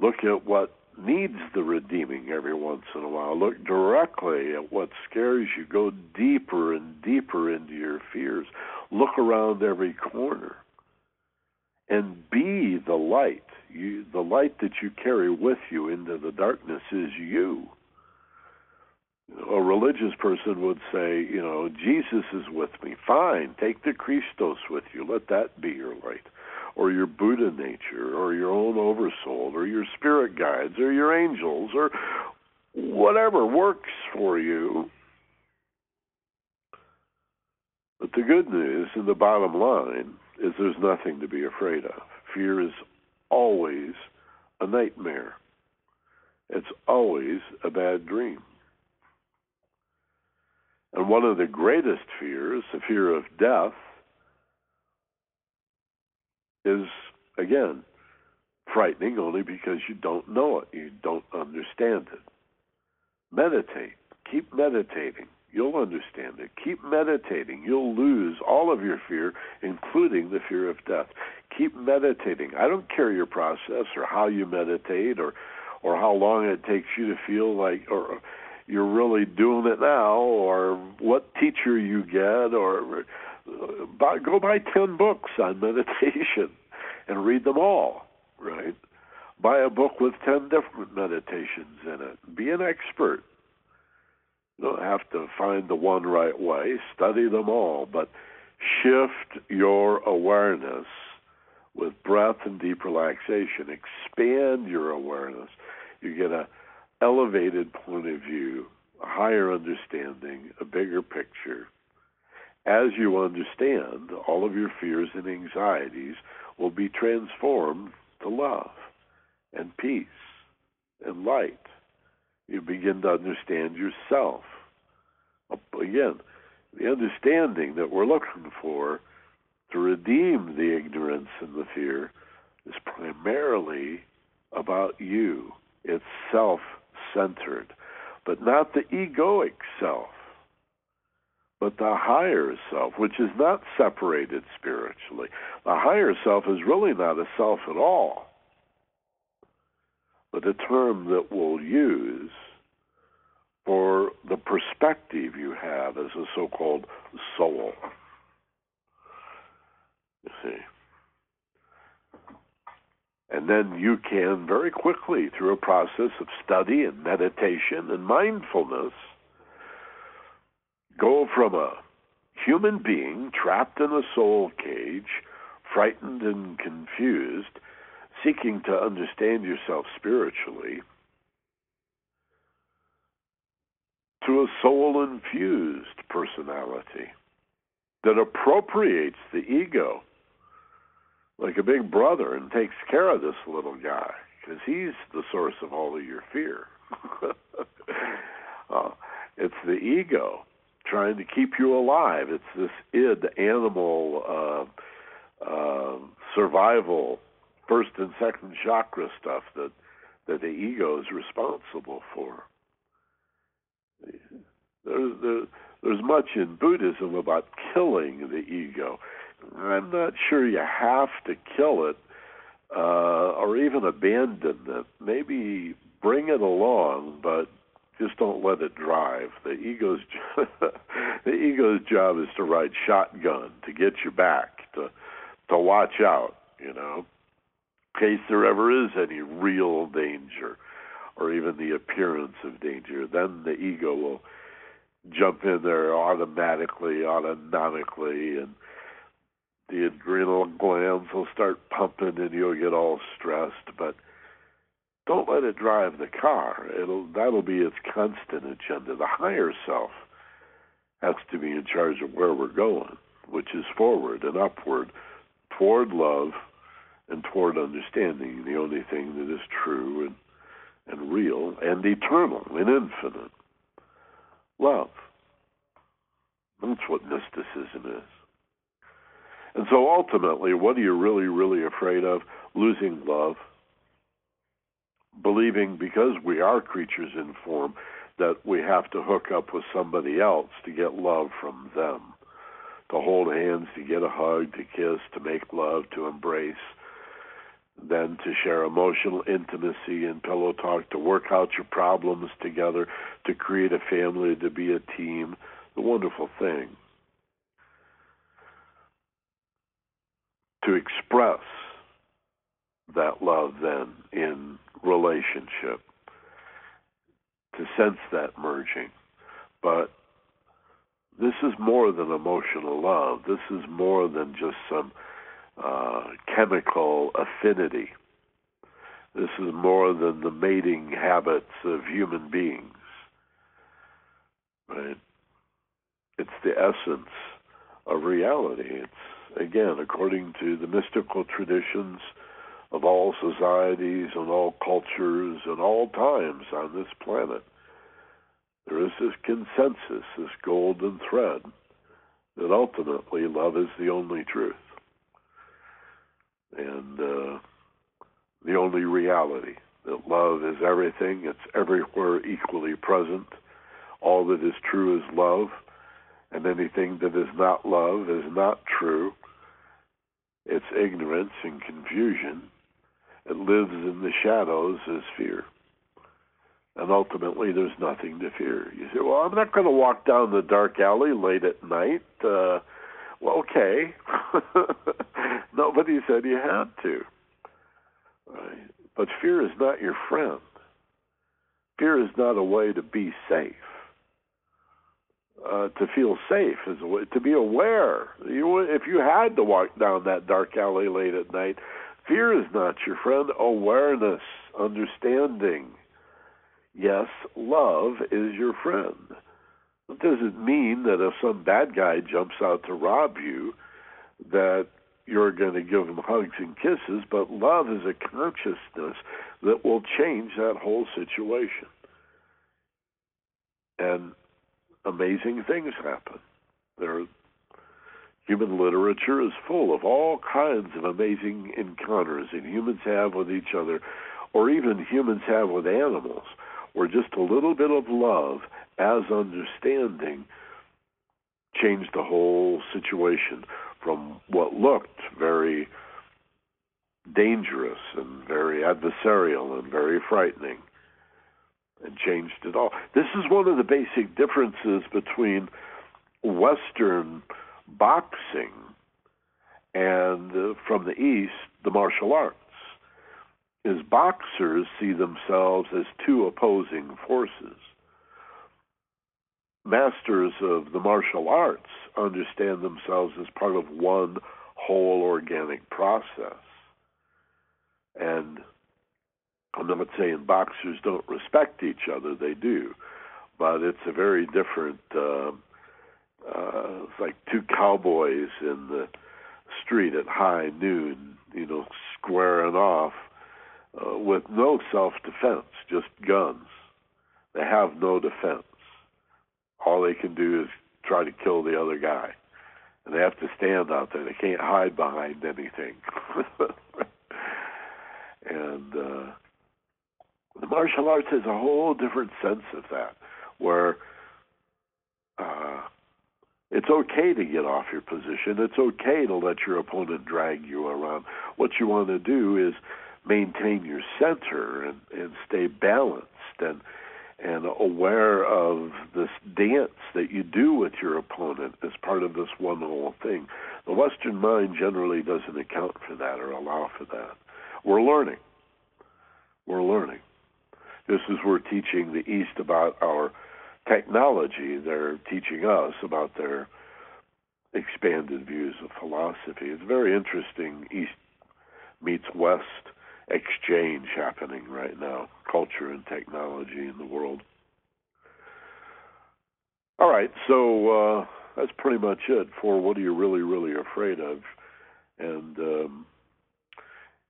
Look at what needs the redeeming every once in a while. Look directly at what scares you. Go deeper and deeper into your fears. Look around every corner. And be the light. You, the light that you carry with you into the darkness is you. A religious person would say, you know, Jesus is with me. Fine, take the Christos with you. Let that be your light or your Buddha nature or your own oversoul or your spirit guides or your angels or whatever works for you. But the good news and the bottom line is there's nothing to be afraid of. Fear is always a nightmare. It's always a bad dream. And one of the greatest fears, the fear of death, is, again, frightening only because you don't know it, you don't understand it. Meditate. Keep meditating. You'll understand it. Keep meditating. You'll lose all of your fear, including the fear of death. Keep meditating. I don't care your process or how you meditate or or how long it takes you to feel like or you're really doing it now or what teacher you get or buy, go buy 10 books on meditation and read them all, right? Buy a book with 10 different meditations in it. Be an expert. Don't have to find the one right way, study them all, but shift your awareness with breath and deep relaxation. Expand your awareness. You get a elevated point of view, a higher understanding, a bigger picture as you understand, all of your fears and anxieties will be transformed to love and peace and light. You begin to understand yourself. Again, the understanding that we're looking for to redeem the ignorance and the fear is primarily about you. It's self centered, but not the egoic self, but the higher self, which is not separated spiritually. The higher self is really not a self at all, but a term that we'll use for the perspective you have as a so called soul. You see. And then you can very quickly, through a process of study and meditation and mindfulness, go from a human being trapped in a soul cage, frightened and confused, seeking to understand yourself spiritually, to a soul infused personality that appropriates the ego like a big brother and takes care of this little guy because he's the source of all of your fear. uh, it's the ego trying to keep you alive. It's this id, animal, uh, uh, survival, first and second chakra stuff that that the ego is responsible for. There's, there, there's much in Buddhism about killing the ego. I'm not sure you have to kill it uh, or even abandon it. Maybe bring it along, but just don't let it drive. The ego's the ego's job is to ride shotgun to get you back to to watch out. You know, case there ever is any real danger or even the appearance of danger, then the ego will jump in there automatically, autonomically, and the adrenal glands will start pumping and you'll get all stressed. But don't let it drive the car. It'll that'll be its constant agenda. The higher self has to be in charge of where we're going, which is forward and upward, toward love and toward understanding, the only thing that is true and and real and eternal and infinite. Love. That's what mysticism is. And so ultimately, what are you really, really afraid of? Losing love. Believing because we are creatures in form that we have to hook up with somebody else to get love from them. To hold hands, to get a hug, to kiss, to make love, to embrace, then to share emotional intimacy and pillow talk, to work out your problems together, to create a family, to be a team. The wonderful thing. to express that love then in relationship, to sense that merging. But this is more than emotional love. This is more than just some uh, chemical affinity. This is more than the mating habits of human beings. Right? It's the essence of reality. It's again, according to the mystical traditions of all societies and all cultures and all times on this planet, there is this consensus, this golden thread, that ultimately love is the only truth and uh, the only reality. That love is everything, it's everywhere equally present. All that is true is love, and anything that is not love is not true. It's ignorance and confusion. It lives in the shadows as fear. And ultimately, there's nothing to fear. You say, well, I'm not going to walk down the dark alley late at night. Uh, well, okay. Nobody said you had to. Right? But fear is not your friend. Fear is not a way to be safe uh, to feel safe is a way, to be aware. You, if you had to walk down that dark alley late at night, fear is not your friend. Awareness, understanding. Yes, love is your friend. It doesn't mean that if some bad guy jumps out to rob you, that you're going to give him hugs and kisses. But love is a consciousness that will change that whole situation. And amazing things happen. There, human literature is full of all kinds of amazing encounters that humans have with each other, or even humans have with animals, where just a little bit of love as understanding changed the whole situation from what looked very dangerous and very adversarial and very frightening and changed it all. This is one of the basic differences between Western boxing and uh, from the East, the martial arts. Is boxers see themselves as two opposing forces. Masters of the martial arts understand themselves as part of one whole organic process. And I'm not saying boxers don't respect each other, they do. But it's a very different, uh, uh, it's like two cowboys in the street at high noon, you know, squaring off uh, with no self defense, just guns. They have no defense. All they can do is try to kill the other guy. And they have to stand out there. They can't hide behind anything. and uh, the martial arts has a whole different sense of that, where uh, it's okay to get off your position. It's okay to let your opponent drag you around. What you want to do is maintain your center and, and stay balanced and and aware of this dance that you do with your opponent as part of this one whole thing. The Western mind generally doesn't account for that or allow for that. We're learning. We're learning. Just as we're teaching the East about our technology, they're teaching us about their expanded views of philosophy. It's very interesting East meets West exchange happening right now, culture and technology in the world. All right, so uh, that's pretty much it for what are you really, really afraid of? And um,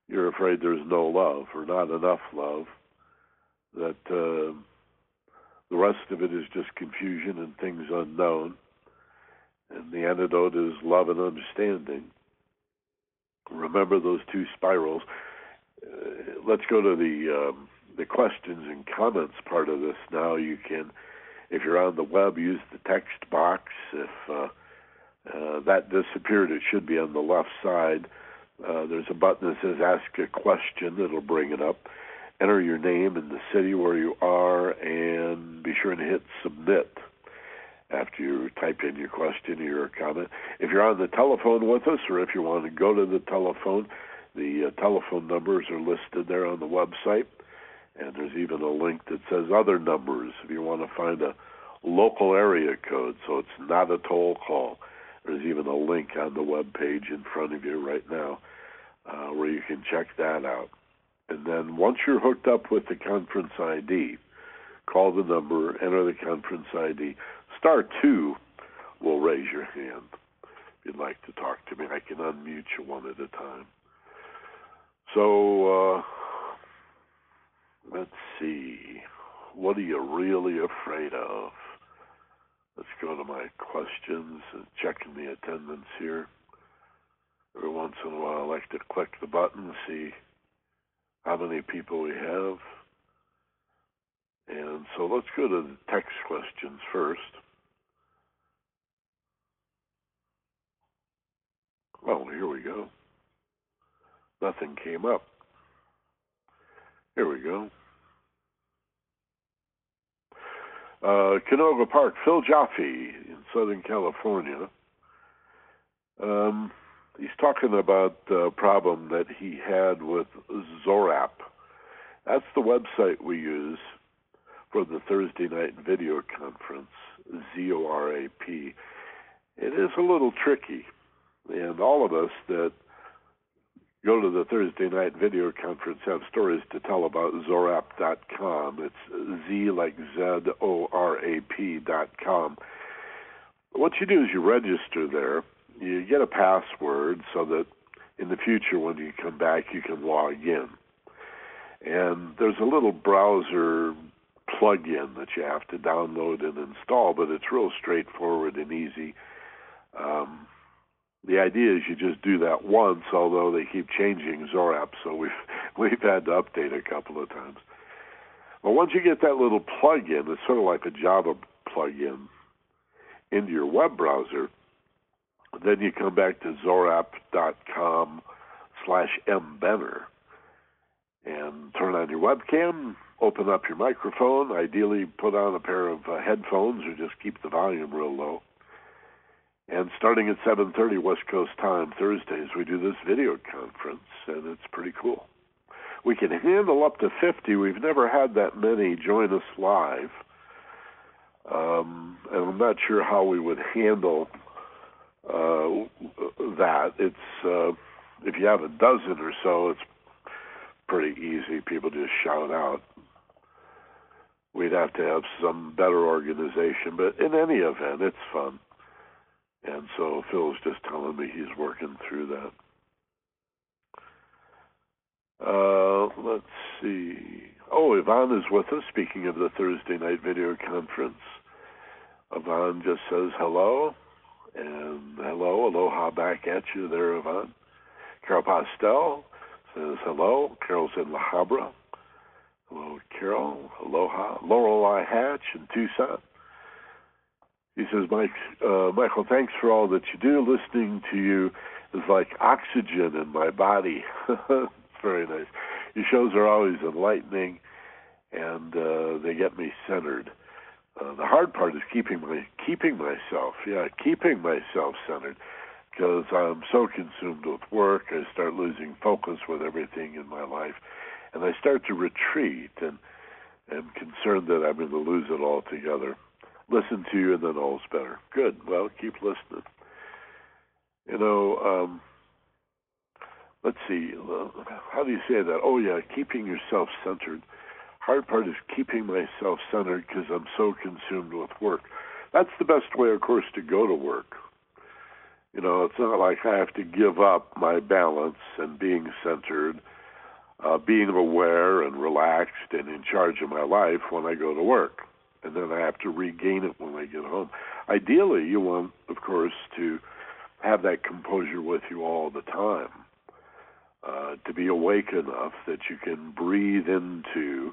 you're afraid there's no love or not enough love, that uh, the rest of it is just confusion and things unknown. And the antidote is love and understanding. Remember those two spirals uh, let's go to the um, the questions and comments part of this now. You can, if you're on the web, use the text box. If uh, uh, that disappeared, it should be on the left side. Uh, there's a button that says "Ask a Question." It'll bring it up. Enter your name and the city where you are, and be sure to hit submit after you type in your question or your comment. If you're on the telephone with us, or if you want to go to the telephone, the uh, telephone numbers are listed there on the website, and there's even a link that says other numbers if you want to find a local area code, so it's not a toll call. There's even a link on the web page in front of you right now uh, where you can check that out. And then once you're hooked up with the conference ID, call the number, enter the conference ID. Star two will raise your hand if you'd like to talk to me. I can unmute you one at a time. So uh, let's see. What are you really afraid of? Let's go to my questions and checking the attendance here. Every once in a while, I like to click the button, see how many people we have. And so let's go to the text questions first. Well, here we go. Nothing came up. Here we go. Uh, Canoga Park, Phil Jaffe in Southern California. Um, he's talking about the problem that he had with Zorap. That's the website we use for the Thursday night video conference, Z O R A P. It is a little tricky, and all of us that go to the Thursday night video conference, have stories to tell about Zorap.com. It's Z like Z O R A P dot com. What you do is you register there. You get a password so that in the future, when you come back, you can log in. And there's a little browser plug-in that you have to download and install, but it's real straightforward and easy. Um, the idea is you just do that once, although they keep changing Zorap, so we've we've had to update a couple of times. But once you get that little plug-in, it's sort of like a Java plug-in into your web browser. Then you come back to zorap.com slash mbenner and turn on your webcam, open up your microphone, ideally put on a pair of uh, headphones or just keep the volume real low. And starting at 7:30 West Coast time Thursdays, we do this video conference, and it's pretty cool. We can handle up to 50. We've never had that many join us live, um, and I'm not sure how we would handle uh, that. It's uh, if you have a dozen or so, it's pretty easy. People just shout out. We'd have to have some better organization, but in any event, it's fun. And so Phil's just telling me he's working through that. Uh, let's see. Oh, Yvonne is with us. Speaking of the Thursday night video conference, Yvonne just says hello, and hello, aloha back at you there, Yvonne. Carol Postel says hello. Carol's in La Habra. Hello, Carol. Aloha. Lorelei Hatch in Tucson. He says, Mike, uh, Michael, thanks for all that you do. Listening to you is like oxygen in my body. it's very nice. Your shows are always enlightening, and uh, they get me centered. Uh, the hard part is keeping my keeping myself, yeah, keeping myself centered because I'm so consumed with work, I start losing focus with everything in my life, and I start to retreat and am concerned that I'm going to lose it altogether. Listen to you, and then all's better. Good. Well, keep listening. You know, um, let's see. How do you say that? Oh, yeah, keeping yourself centered. Hard part is keeping myself centered because I'm so consumed with work. That's the best way, of course, to go to work you know, it's not like I have to give up my balance and being centered, uh, being aware and relaxed and in charge of my life when I go to work. And then I have to regain it when I get home. Ideally, you want, of course, to have that composure with you all the time. Uh, to be awake enough that you can breathe into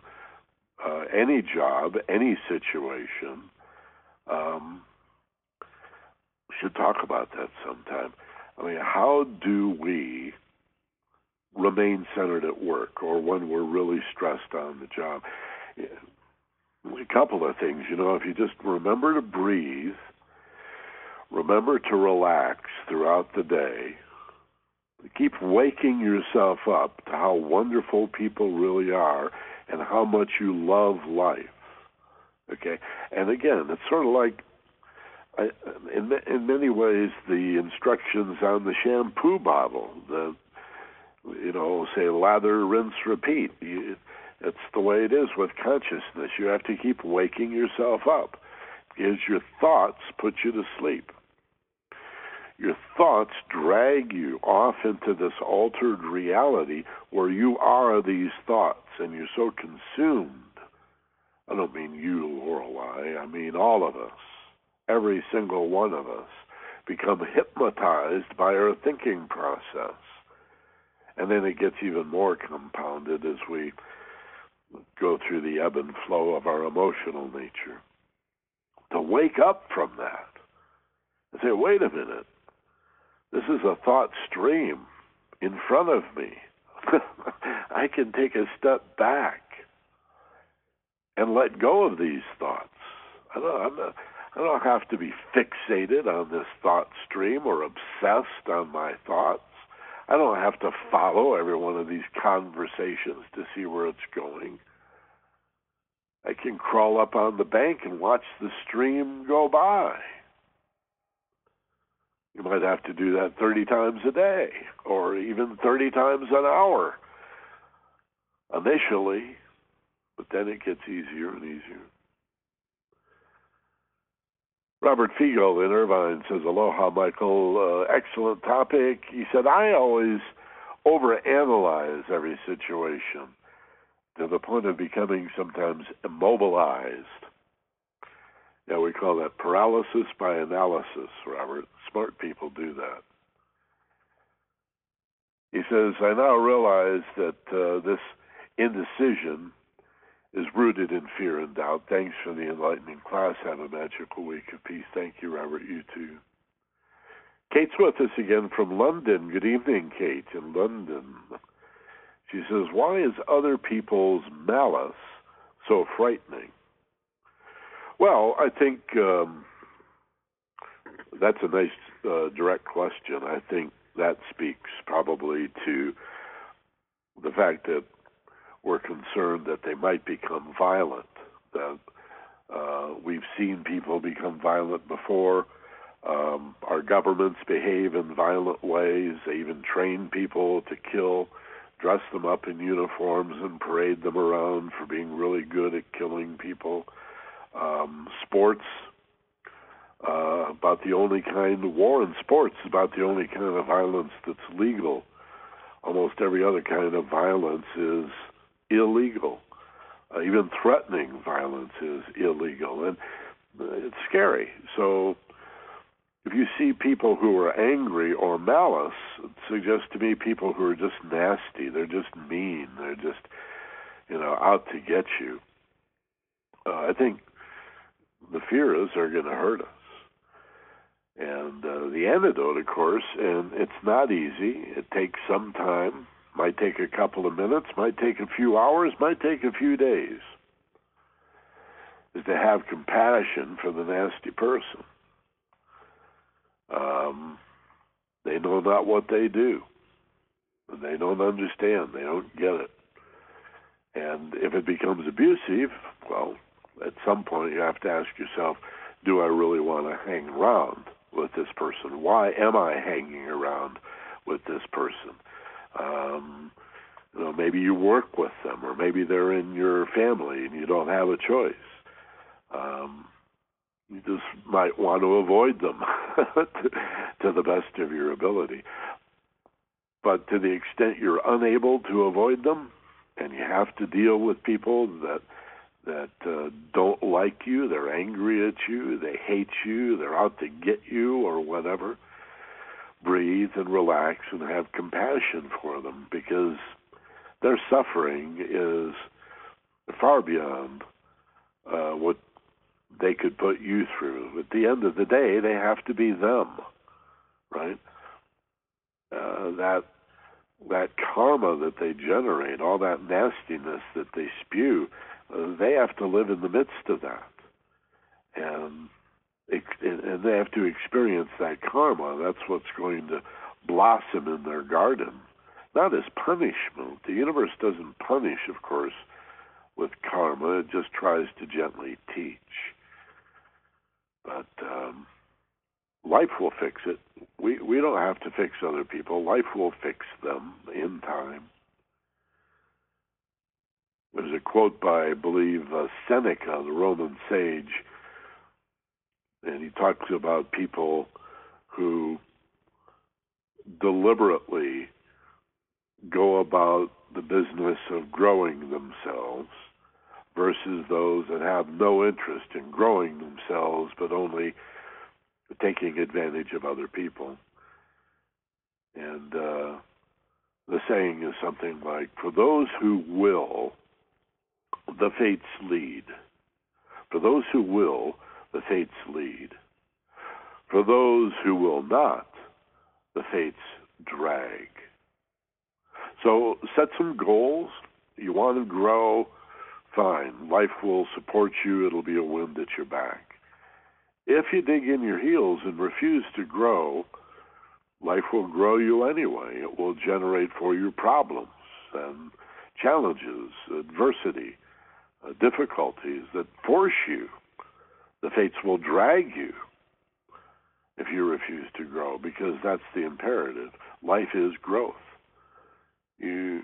uh, any job, any situation, um, should talk about that sometime. I mean, how do we remain centered at work or when we're really stressed on the job? A couple of things, you know, if you just remember to breathe, remember to relax throughout the day, keep waking yourself up to how wonderful people really are and how much you love life. Okay? And again, it's sort of like I, in in many ways, the instructions on the shampoo bottle, the you know, say lather, rinse, repeat. You, it's the way it is with consciousness. You have to keep waking yourself up because your thoughts put you to sleep. Your thoughts drag you off into this altered reality where you are these thoughts and you're so consumed. I don't mean you, Lorelei. I mean all of us every single one of us become hypnotized by our thinking process. And then it gets even more compounded as we go through the ebb and flow of our emotional nature. To wake up from that and say, wait a minute, this is a thought stream in front of me. I can take a step back and let go of these thoughts. I don't, not, I don't have to be fixated on this thought stream or obsessed on my thoughts. I don't have to follow every one of these conversations to see where it's going. I can crawl up on the bank and watch the stream go by. You might have to do that 30 times a day or even 30 times an hour initially, but then it gets easier and easier. Robert Figo in Irvine says, Aloha, Michael. Uh, excellent topic. He said, I always overanalyze every situation to the point of becoming sometimes immobilized. Yeah, we call that paralysis by analysis, Robert. Smart people do that. He says, I now realize that uh, this indecision is rooted in fear and doubt. Thanks for the enlightening class. Have a magical week of peace. Thank you, Robert. You too. Kate's with us again from London. Good evening, Kate, in London. She says, Why is other people's malice so frightening? Well, I think um, that's a nice, uh, direct question. I think that speaks probably to the fact that we're concerned that they might become violent. That uh, we've seen people become violent before. Um, our governments behave in violent ways. They even train people to kill, dress them up in uniforms, and parade them around for being really good at killing people. Um, sports, uh, about the only kind of war in sports, about the only kind of violence that's legal. Almost every other kind of violence is illegal. Uh, even threatening violence is illegal, and uh, it's scary. So, if you see people who are angry or malice, it suggests to me people who are just nasty. They're just mean. They're just, you know, out to get you. Uh, I think the fear is they're going to hurt us. And uh, the antidote, of course, and it's not easy. It takes some time might take a couple of minutes, might take a few hours, might take a few days. Is to have compassion for the nasty person. Um, they know not what they do. They don't understand. They don't get it. And if it becomes abusive, well, at some point you have to ask yourself, do I really want to hang around with this person? Why am I hanging around with this person? Um, you know, maybe you work with them, or maybe they're in your family and you don't have a choice. Um, you just might want to avoid them to the best of your ability. But to the extent you're unable to avoid them, and you have to deal with people that that uh, don't like you, they're angry at you, they hate you, they're out to get you, or whatever breathe and relax and have compassion for them because their suffering is far beyond uh, what they could put you through. At the end of the day, they have to be them, right? Uh, that that karma that they generate, all that nastiness that they spew, uh, they have to live in the midst of that, and and they have to experience that karma. That's what's going to blossom in their garden, not as punishment. The universe doesn't punish, of course, with karma. It just tries to gently teach. But um, life will fix it. We we don't have to fix other people. Life will fix them in time. There's a quote by, I believe, uh, Seneca, the Roman sage and he talks about people who deliberately go about the business of growing themselves versus those that have no interest in growing themselves but only taking advantage of other people. And uh, the saying is something like, For those who will, the fates lead. For those who will, the fates lead. For those who will not, the fates drag. So set some goals. You want to grow, fine. Life will support you. It'll be a wind at your back. If you dig in your heels and refuse to grow, life will grow you anyway. It will generate for you problems and challenges, adversity, uh, difficulties that force you the fates will drag you if you refuse to grow because that's the imperative. Life is growth. You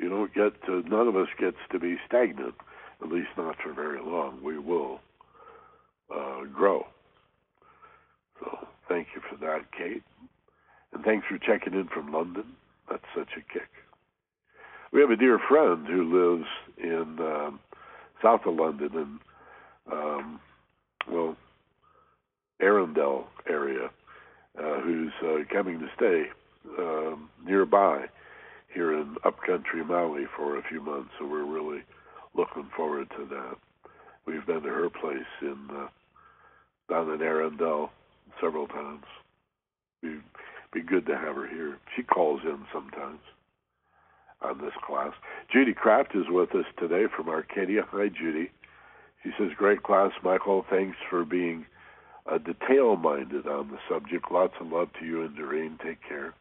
you don't get to none of us gets to be stagnant, at least not for very long. We will uh, grow. So thank you for that, Kate. And thanks for checking in from London. That's such a kick. We have a dear friend who lives in um, south of London, and um, well, Arundel area, uh, who's uh, coming to stay um, nearby here in upcountry Maui for a few months. So we're really looking forward to that. We've been to her place in uh, down in Arundel several times. Be be good to have her here. She calls in sometimes on this class. Judy Kraft is with us today from Arcadia. Hi, Judy. She says, "Great class, Michael. Thanks for being uh, detail-minded on the subject. Lots of love to you and Doreen. Take care."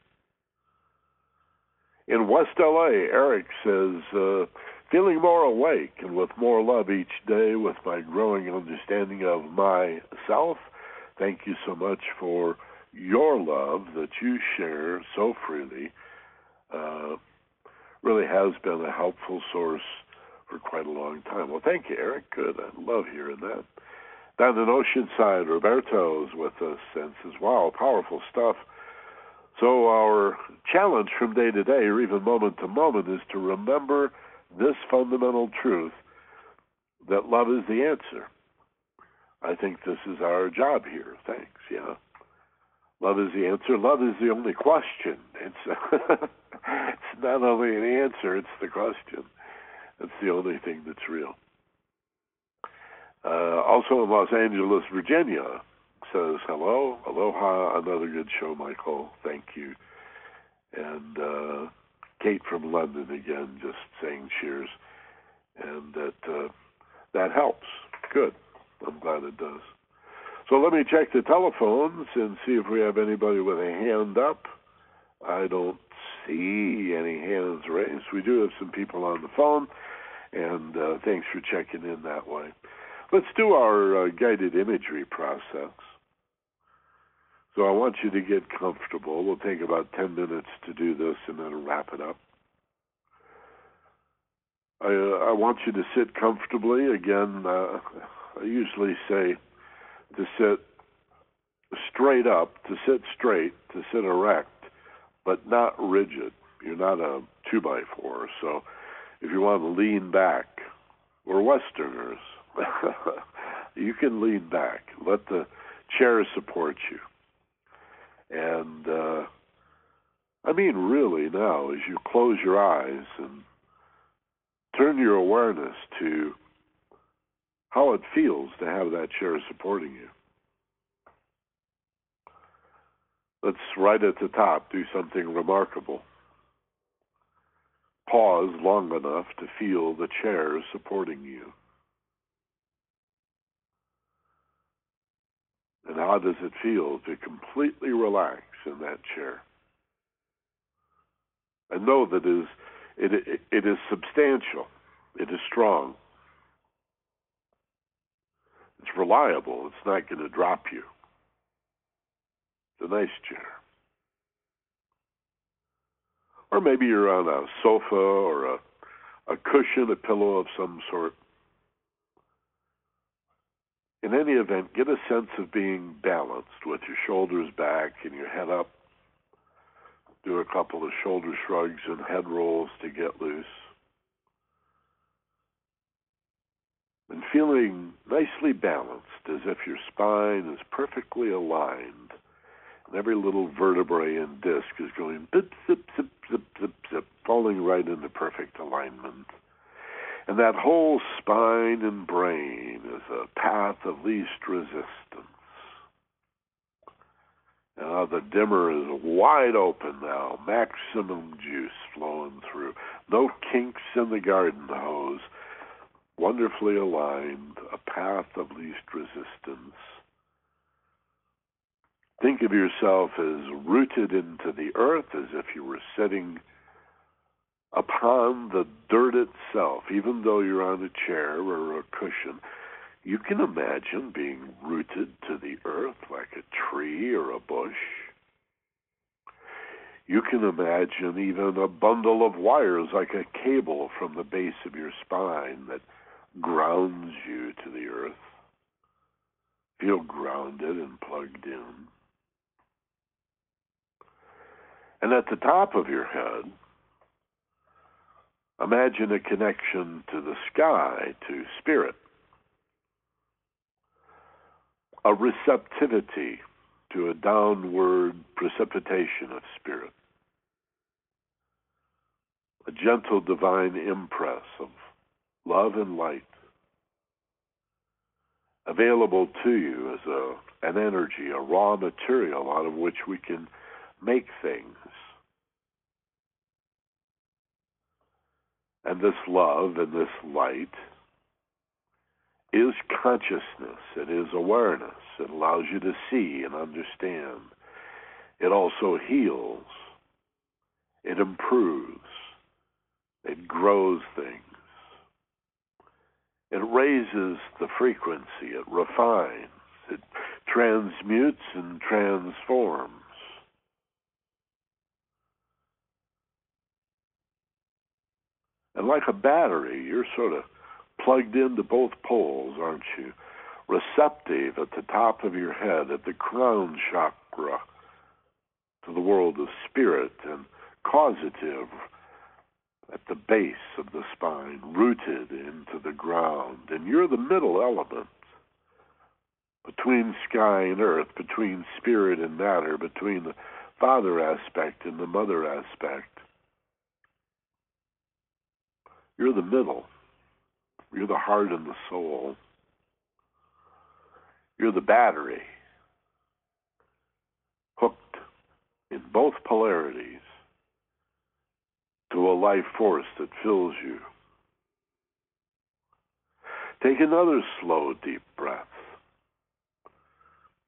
In West LA, Eric says, uh, feeling more awake and with more love each day with my growing understanding of myself. Thank you so much for your love that you share so freely. Uh, really has been a helpful source for quite a long time. Well, thank you, Eric. Good. I love hearing that. Down in Oceanside, Roberto is with us and says, wow, powerful stuff. So, our challenge from day to day, or even moment to moment, is to remember this fundamental truth that love is the answer. I think this is our job here. Thanks. Yeah. Love is the answer. Love is the only question. It's it's not only an answer, it's the question. It's the only thing that's real. Uh, also in Los Angeles, Virginia, says hello, aloha, another good show, Michael. Thank you. And uh, Kate from London again, just saying cheers, and that uh, that helps. Good. I'm glad it does. So let me check the telephones and see if we have anybody with a hand up. I don't see any hands raised. We do have some people on the phone, and uh, thanks for checking in that way. Let's do our uh, guided imagery process. So I want you to get comfortable. We'll take about 10 minutes to do this and then wrap it up. I, uh, I want you to sit comfortably. Again, uh, I usually say to sit straight up, to sit straight, to sit erect, but not rigid. You're not a two by four. So if you want to lean back, we're Westerners. you can lean back. Let the chair support you. And uh, I mean, really, now, as you close your eyes and turn your awareness to how it feels to have that chair supporting you. Let's right at the top do something remarkable. Pause long enough to feel the chair supporting you. And how does it feel to completely relax in that chair? And know that it is, it, it, is substantial, it is strong, it's reliable, it's not going to drop you. It's a nice chair. Or maybe you're on a sofa or a, a cushion, a pillow of some sort in any event, get a sense of being balanced with your shoulders back and your head up. Do a couple of shoulder shrugs and head rolls to get loose. And feeling nicely balanced as if your spine is perfectly aligned and every little vertebrae and disc is going zip, zip, zip, zip, zip, zip, falling right into perfect alignment. And that whole spine and brain is a path of least resistance. Now the dimmer is wide open now, maximum juice flowing through. No kinks in the garden hose. Wonderfully aligned, a path of least resistance. Think of yourself as rooted into the earth as if you were sitting upon the dirt itself, even though you're on a chair or a cushion, you can imagine being rooted to the earth like a tree or a bush. You can imagine even a bundle of wires like a cable from the base of your spine that grounds you to the earth. Feel grounded and plugged in. And at the top of your head, Imagine a connection to the sky, to spirit, a receptivity to a downward precipitation of spirit, a gentle divine impress of love and light. Available to you as a an energy, a raw material out of which we can make things. And this love and this light is consciousness. It is awareness. It allows you to see and understand. It also heals. It improves. It grows things. It raises the frequency. It refines. It transmutes and transforms. And like a battery, you're sort of plugged into both poles, aren't you? Receptive at the top of your head, at the crown chakra, to the world of spirit, and causative at the base of the spine, rooted into the ground. And you're the middle element between sky and earth, between spirit and matter, between the father aspect and the mother aspect. You're the middle. You're the heart and the soul. You're the battery, hooked in both polarities to a life force that fills you. Take another slow, deep breath,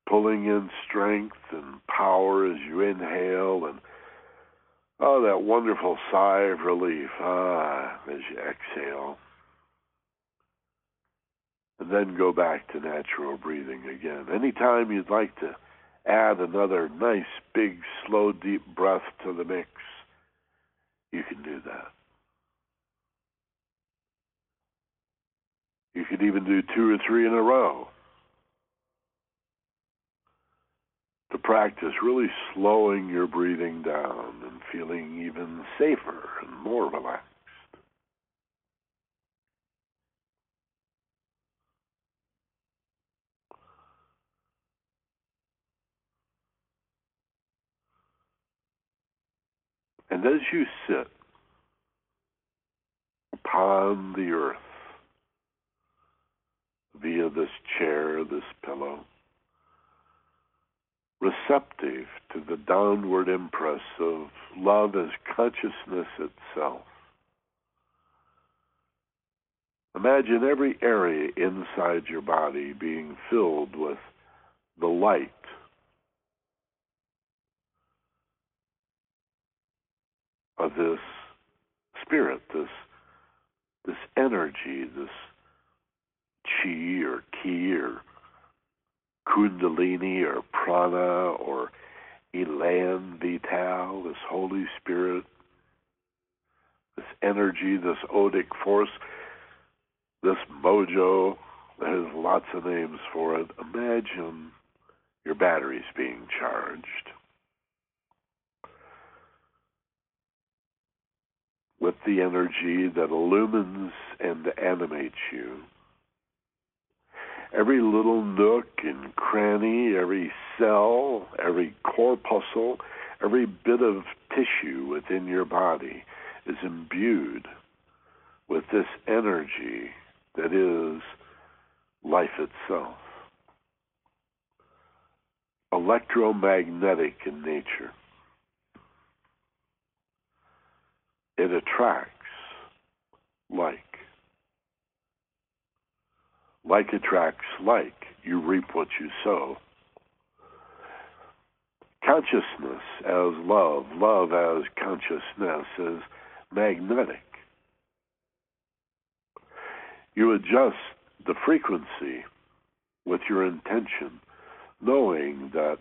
pulling in strength and power as you inhale, and oh, that wonderful sigh of relief, ah, as you exhale. And then go back to natural breathing again. Anytime you'd like to add another nice, big, slow, deep breath to the mix, you can do that. You could even do two or three in a row to practice really slowing your breathing down and feeling even safer and more relaxed. And as you sit upon the earth via this chair, this pillow, receptive to the downward impress of love as consciousness itself. Imagine every area inside your body being filled with the light of this spirit, this this energy, this chi or ki or kundalini or prana or elan vital, this Holy Spirit, this energy, this odic force, this mojo that has lots of names for it. Imagine your batteries being charged. with the energy that illumines and animates you. Every little nook and cranny, every cell, every corpuscle, every bit of tissue within your body is imbued with this energy that is life itself. Electromagnetic in nature. it attracts like. Like attracts like. You reap what you sow. Consciousness as love, love as consciousness is magnetic. You adjust the frequency with your intention, knowing that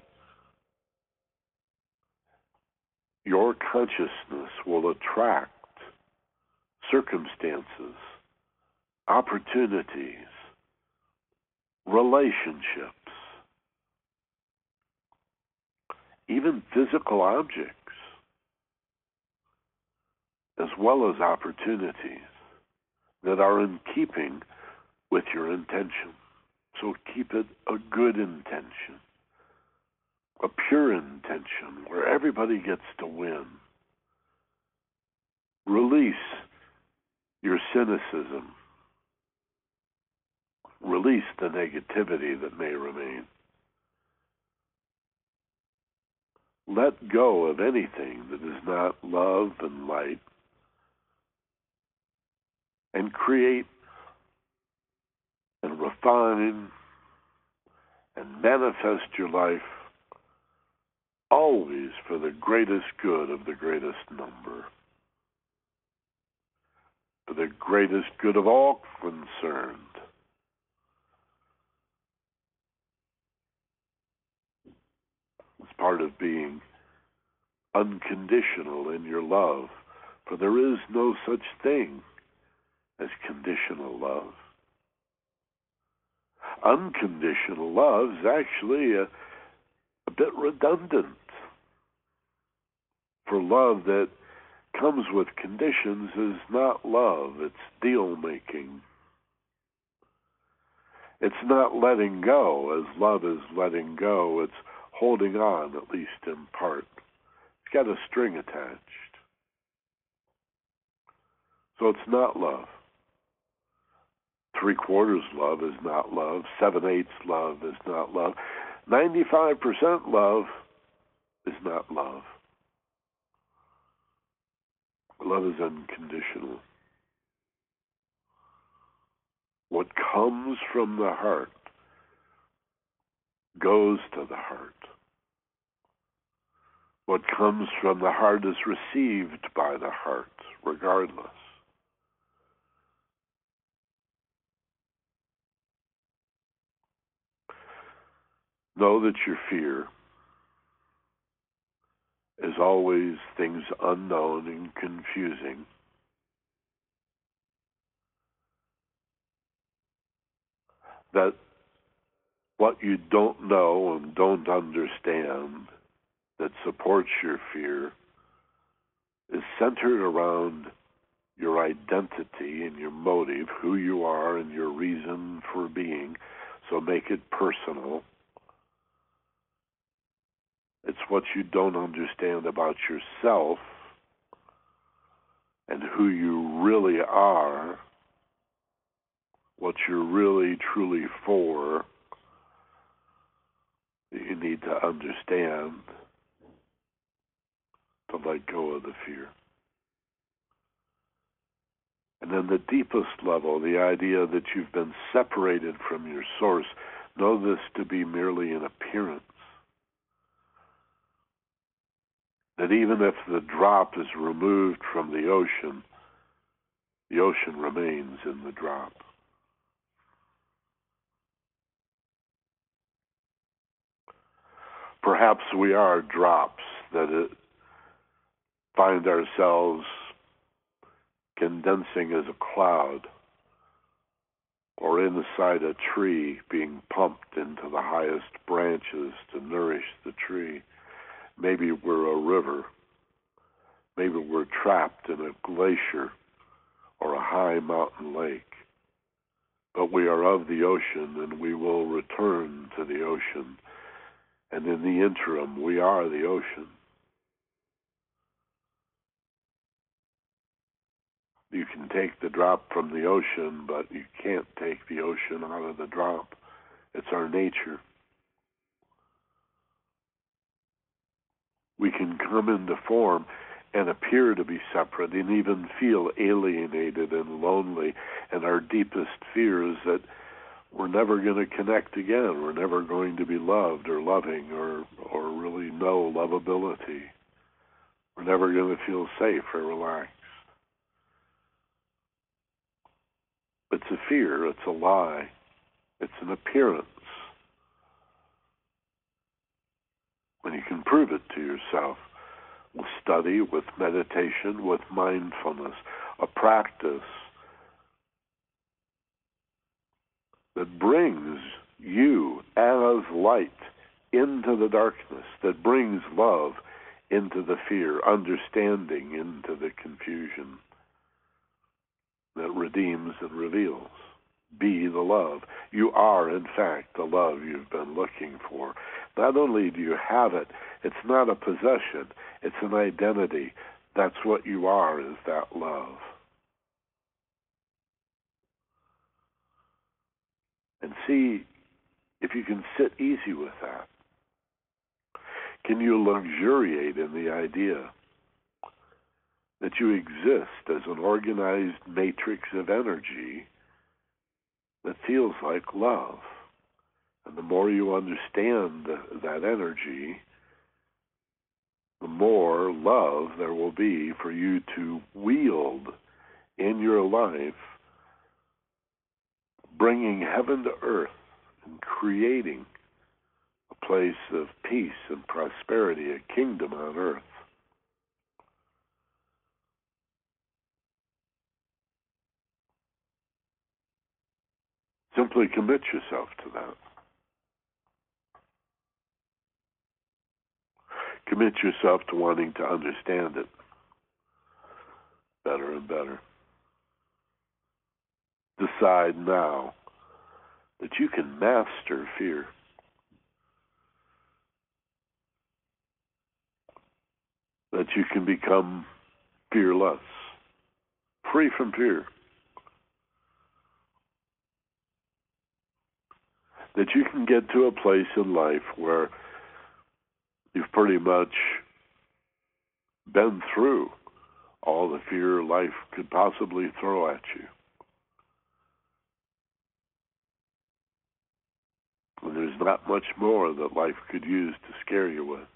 your consciousness will attract circumstances, opportunities, relationships, even physical objects, as well as opportunities that are in keeping with your intention. So keep it a good intention a pure intention where everybody gets to win. Release your cynicism release the negativity that may remain. Let go of anything that is not love and light and create and refine and manifest your life always for the greatest good of the greatest number, for the greatest good of all concerned. It's part of being unconditional in your love, for there is no such thing as conditional love. Unconditional love is actually a, a bit redundant. For love that comes with conditions is not love, it's deal making. It's not letting go as love is letting go, it's holding on, at least in part. It's got a string attached. So it's not love. Three quarters love is not love. Seven eighths love is not love. 95% love is not love. Love is unconditional. What comes from the heart goes to the heart. What comes from the heart is received by the heart, regardless. Know that your fear is always things unknown and confusing. That what you don't know and don't understand that supports your fear is centered around your identity and your motive, who you are and your reason for being. So make it personal it's what you don't understand about yourself and who you really are, what you're really truly for, you need to understand to let go of the fear. And then the deepest level, the idea that you've been separated from your source, know this to be merely an appearance. that even if the drop is removed from the ocean, the ocean remains in the drop. Perhaps we are drops that find ourselves condensing as a cloud or inside a tree being pumped into the highest branches to nourish the tree. Maybe we're a river. Maybe we're trapped in a glacier or a high mountain lake. But we are of the ocean and we will return to the ocean. And in the interim, we are the ocean. You can take the drop from the ocean, but you can't take the ocean out of the drop. It's our nature. we can come into form and appear to be separate and even feel alienated and lonely. And our deepest fear is that we're never going to connect again. We're never going to be loved or loving or, or really know lovability. We're never going to feel safe or relaxed. It's a fear, it's a lie, it's an appearance. When you can prove it to yourself with study, with meditation, with mindfulness, a practice that brings you as light into the darkness, that brings love into the fear, understanding into the confusion, that redeems and reveals. Be the love. You are, in fact, the love you've been looking for. Not only do you have it, it's not a possession, it's an identity. That's what you are, is that love. and see if you can sit easy with that. Can you luxuriate in the idea that you exist as an organized matrix of energy that feels like love? And the more you understand that energy, the more love there will be for you to wield in your life, bringing heaven to earth and creating a place of peace and prosperity, a kingdom on earth. Simply commit yourself to that. Commit yourself to wanting to understand it better and better. Decide now that you can master fear. That you can become fearless, free from fear. That you can get to a place in life where you've pretty much been through all the fear life could possibly throw at you. And there's not much more that life could use to scare you with.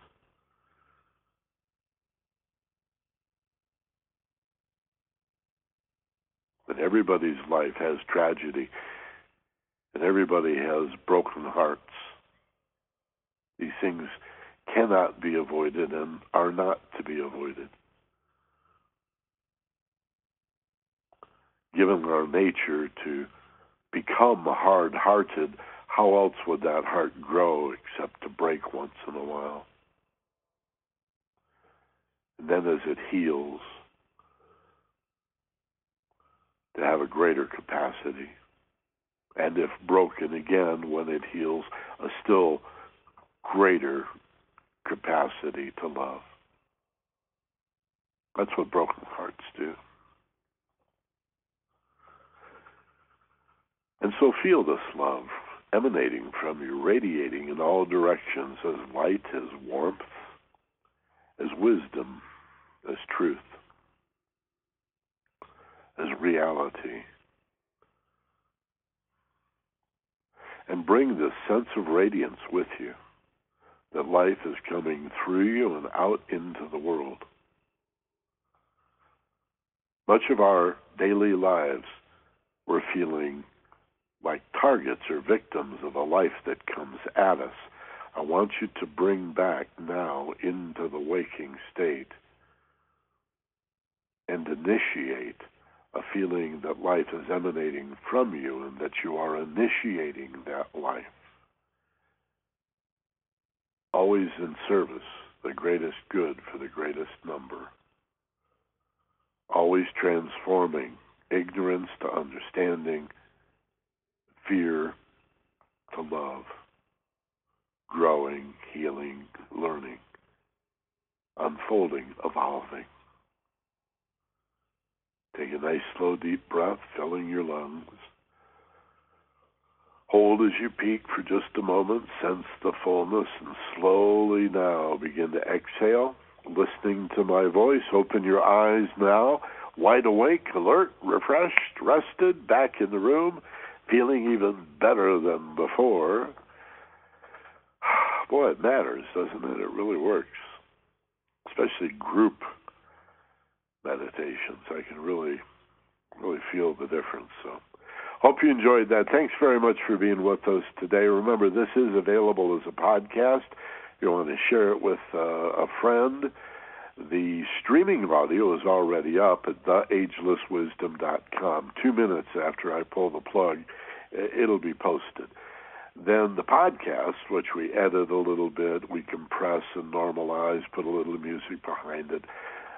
But everybody's life has tragedy, and everybody has broken hearts. These things cannot be avoided and are not to be avoided. Given our nature to become hard hearted, how else would that heart grow except to break once in a while? And then as it heals, to have a greater capacity. And if broken again when it heals, a still greater capacity to love. That's what broken hearts do. And so feel this love emanating from you, radiating in all directions as light, as warmth, as wisdom, as truth, as reality. And bring this sense of radiance with you that life is coming through you and out into the world. Much of our daily lives, we're feeling like targets or victims of a life that comes at us. I want you to bring back now into the waking state and initiate a feeling that life is emanating from you and that you are initiating that life always in service, the greatest good for the greatest number, always transforming ignorance to understanding, fear to love, growing, healing, learning, unfolding, evolving. Take a nice, slow, deep breath, filling your lungs. Hold as you peak for just a moment, sense the fullness, and slowly now begin to exhale, listening to my voice. Open your eyes now, wide awake, alert, refreshed, rested, back in the room, feeling even better than before. Boy, it matters, doesn't it? It really works, especially group meditations. I can really, really feel the difference. So. Hope you enjoyed that. Thanks very much for being with us today. Remember, this is available as a podcast. If you want to share it with uh, a friend, the streaming audio is already up at theagelesswisdom.com. Two minutes after I pull the plug, it'll be posted. Then the podcast, which we edit a little bit, we compress and normalize, put a little music behind it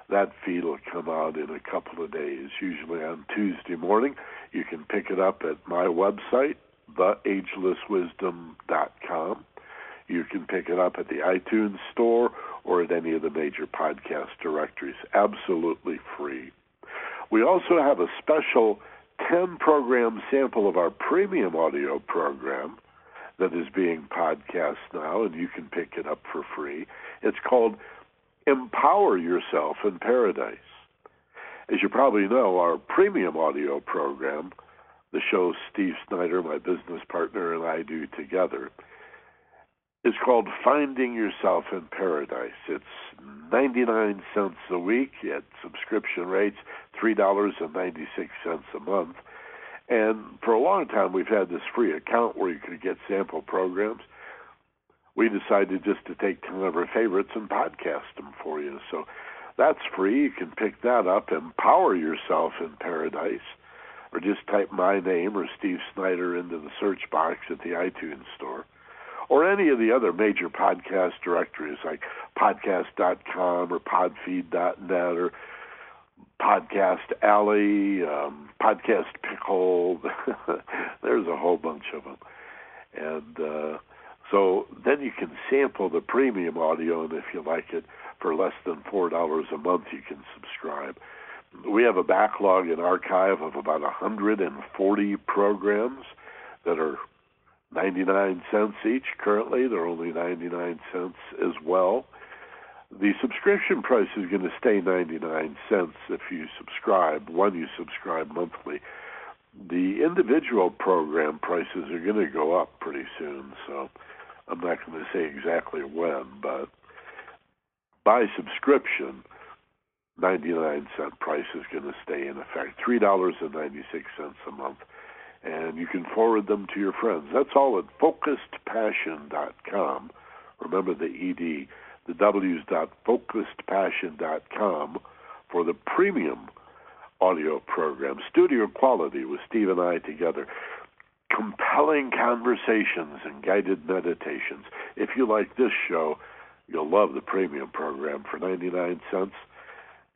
that feed will come out in a couple of days, usually on Tuesday morning. You can pick it up at my website, theagelesswisdom.com. You can pick it up at the iTunes store or at any of the major podcast directories, absolutely free. We also have a special 10 program sample of our premium audio program that is being podcast now, and you can pick it up for free. It's called Empower Yourself in Paradise. As you probably know, our premium audio program, the show Steve Snyder, my business partner, and I do together, is called Finding Yourself in Paradise. It's 99 cents a week at subscription rates, $3.96 a month. And for a long time, we've had this free account where you could get sample programs. We decided just to take 10 of our favorites and podcast them for you. So that's free. You can pick that up, Empower Yourself in Paradise, or just type my name or Steve Snyder into the search box at the iTunes store or any of the other major podcast directories like podcast.com or podfeed.net or Podcast Alley, um, Podcast Pickle. There's a whole bunch of them. And uh, so then you can sample the premium audio, and if you like it for less than $4 a month, you can subscribe. We have a backlog and archive of about 140 programs that are 99 cents each. Currently, they're only 99 cents as well. The subscription price is going to stay 99 cents if you subscribe, when you subscribe monthly. The individual program prices are going to go up pretty soon, so I'm not going to say exactly when, but by subscription, 99 cent price is going to stay in effect. $3.96 a month and you can forward them to your friends. That's all at focusedpassion.com. Remember the ED, the W's dot focusedpassion.com for the premium audio program, studio quality with Steve and I together. Compelling conversations and guided meditations. If you like this show, you'll love the premium program for 99 cents.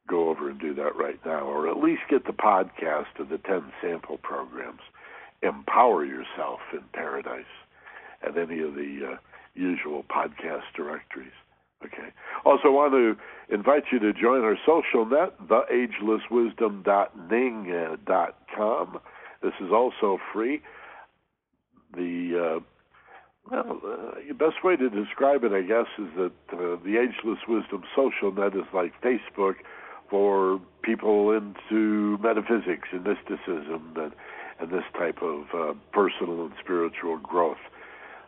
Go over and do that right now, or at least get the podcast of the 10 sample programs empower yourself in paradise at any of the uh, usual podcast directories. Okay. Also, want to invite you to join our social net, theagelesswisdom.ning.com. This is also free. The uh, well, uh, the best way to describe it, I guess, is that uh, the Ageless Wisdom social net is like Facebook for people into metaphysics and mysticism and and this type of uh, personal and spiritual growth.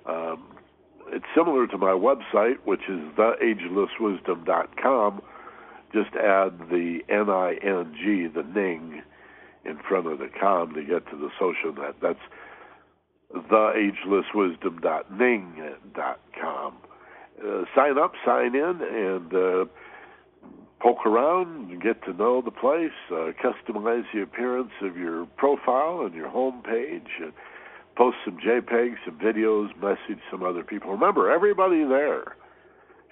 Um, it's similar to my website, which is theagelesswisdom.com. Just add the N-I-N-G, the Ning, in front of the com to get to the social net. That's theagelesswisdom.ning.com. Uh, sign up, sign in, and uh, poke around and get to know the place, uh, customize the appearance of your profile and your home page, and post some JPEGs, some videos, message some other people. Remember, everybody there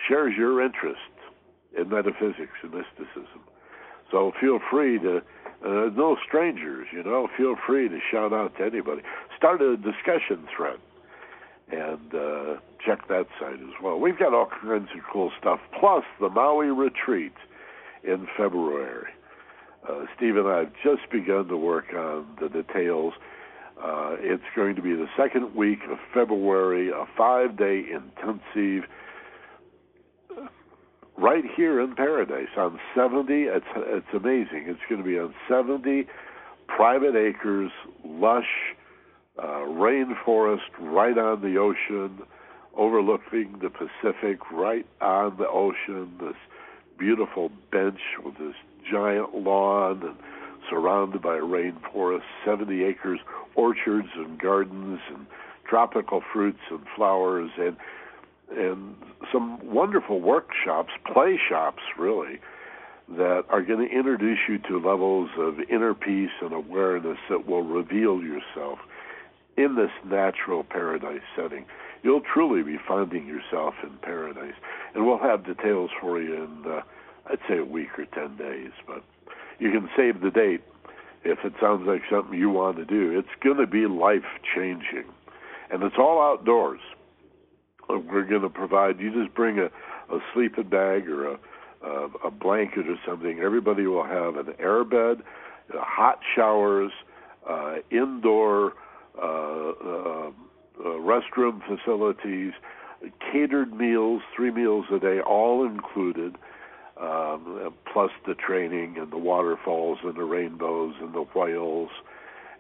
shares your interest in metaphysics and mysticism. So feel free to, uh, no strangers, you know, feel free to shout out to anybody. Start a discussion thread and uh, check that site as well. We've got all kinds of cool stuff, plus the Maui retreat in February. Uh, Steve and I have just begun to work on the details. Uh, it's going to be the second week of February, a five day intensive right here in Paradise on 70. It's, it's amazing. It's going to be on 70 private acres, lush uh, rainforest right on the ocean, overlooking the Pacific, right on the ocean. This beautiful bench with this giant lawn and surrounded by rainforest, 70 acres, orchards and gardens and tropical fruits and flowers and and some wonderful workshops, play shops really, that are going to introduce you to levels of inner peace and awareness that will reveal yourself in this natural paradise setting you'll truly be finding yourself in paradise. And we'll have details for you in, uh, I'd say, a week or 10 days. But you can save the date if it sounds like something you want to do. It's going to be life changing. And it's all outdoors. We're going to provide, you just bring a, a sleeping bag or a, a, a blanket or something. Everybody will have an air bed, uh, hot showers, uh, indoor uh, uh, uh, restroom facilities, catered meals, three meals a day, all included, um, plus the training and the waterfalls and the rainbows and the whales,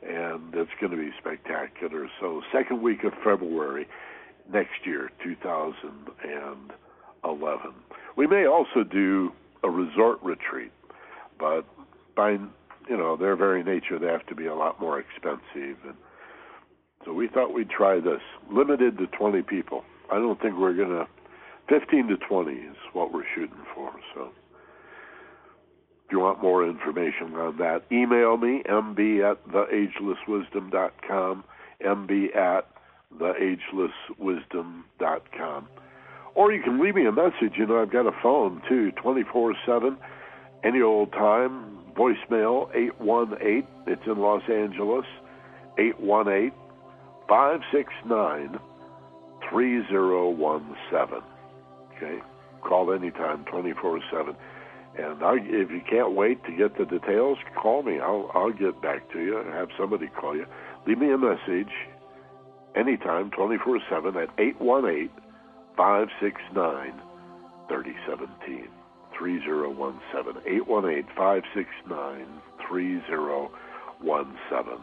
and it's going to be spectacular. So, second week of February next year, 2011. We may also do a resort retreat, but by you know their very nature, they have to be a lot more expensive and so we thought we'd try this, limited to 20 people. I don't think we're to, 15 to 20 is what we're shooting for. So if you want more information on that, email me, mb at theagelesswisdom.com, mb at theagelesswisdom.com. Or you can leave me a message. You know, I've got a phone too, 24 7, any old time, voicemail 818. It's in Los Angeles, 818 569 3017. Okay? Call anytime, 24 7. And I, if you can't wait to get the details, call me. I'll, I'll get back to you have somebody call you. Leave me a message anytime, 24 7 at 818 569 3017. 3017. 818 569 3017.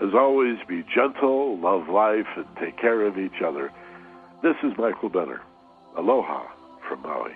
As always, be gentle, love life, and take care of each other. This is Michael Benner. Aloha from Maui.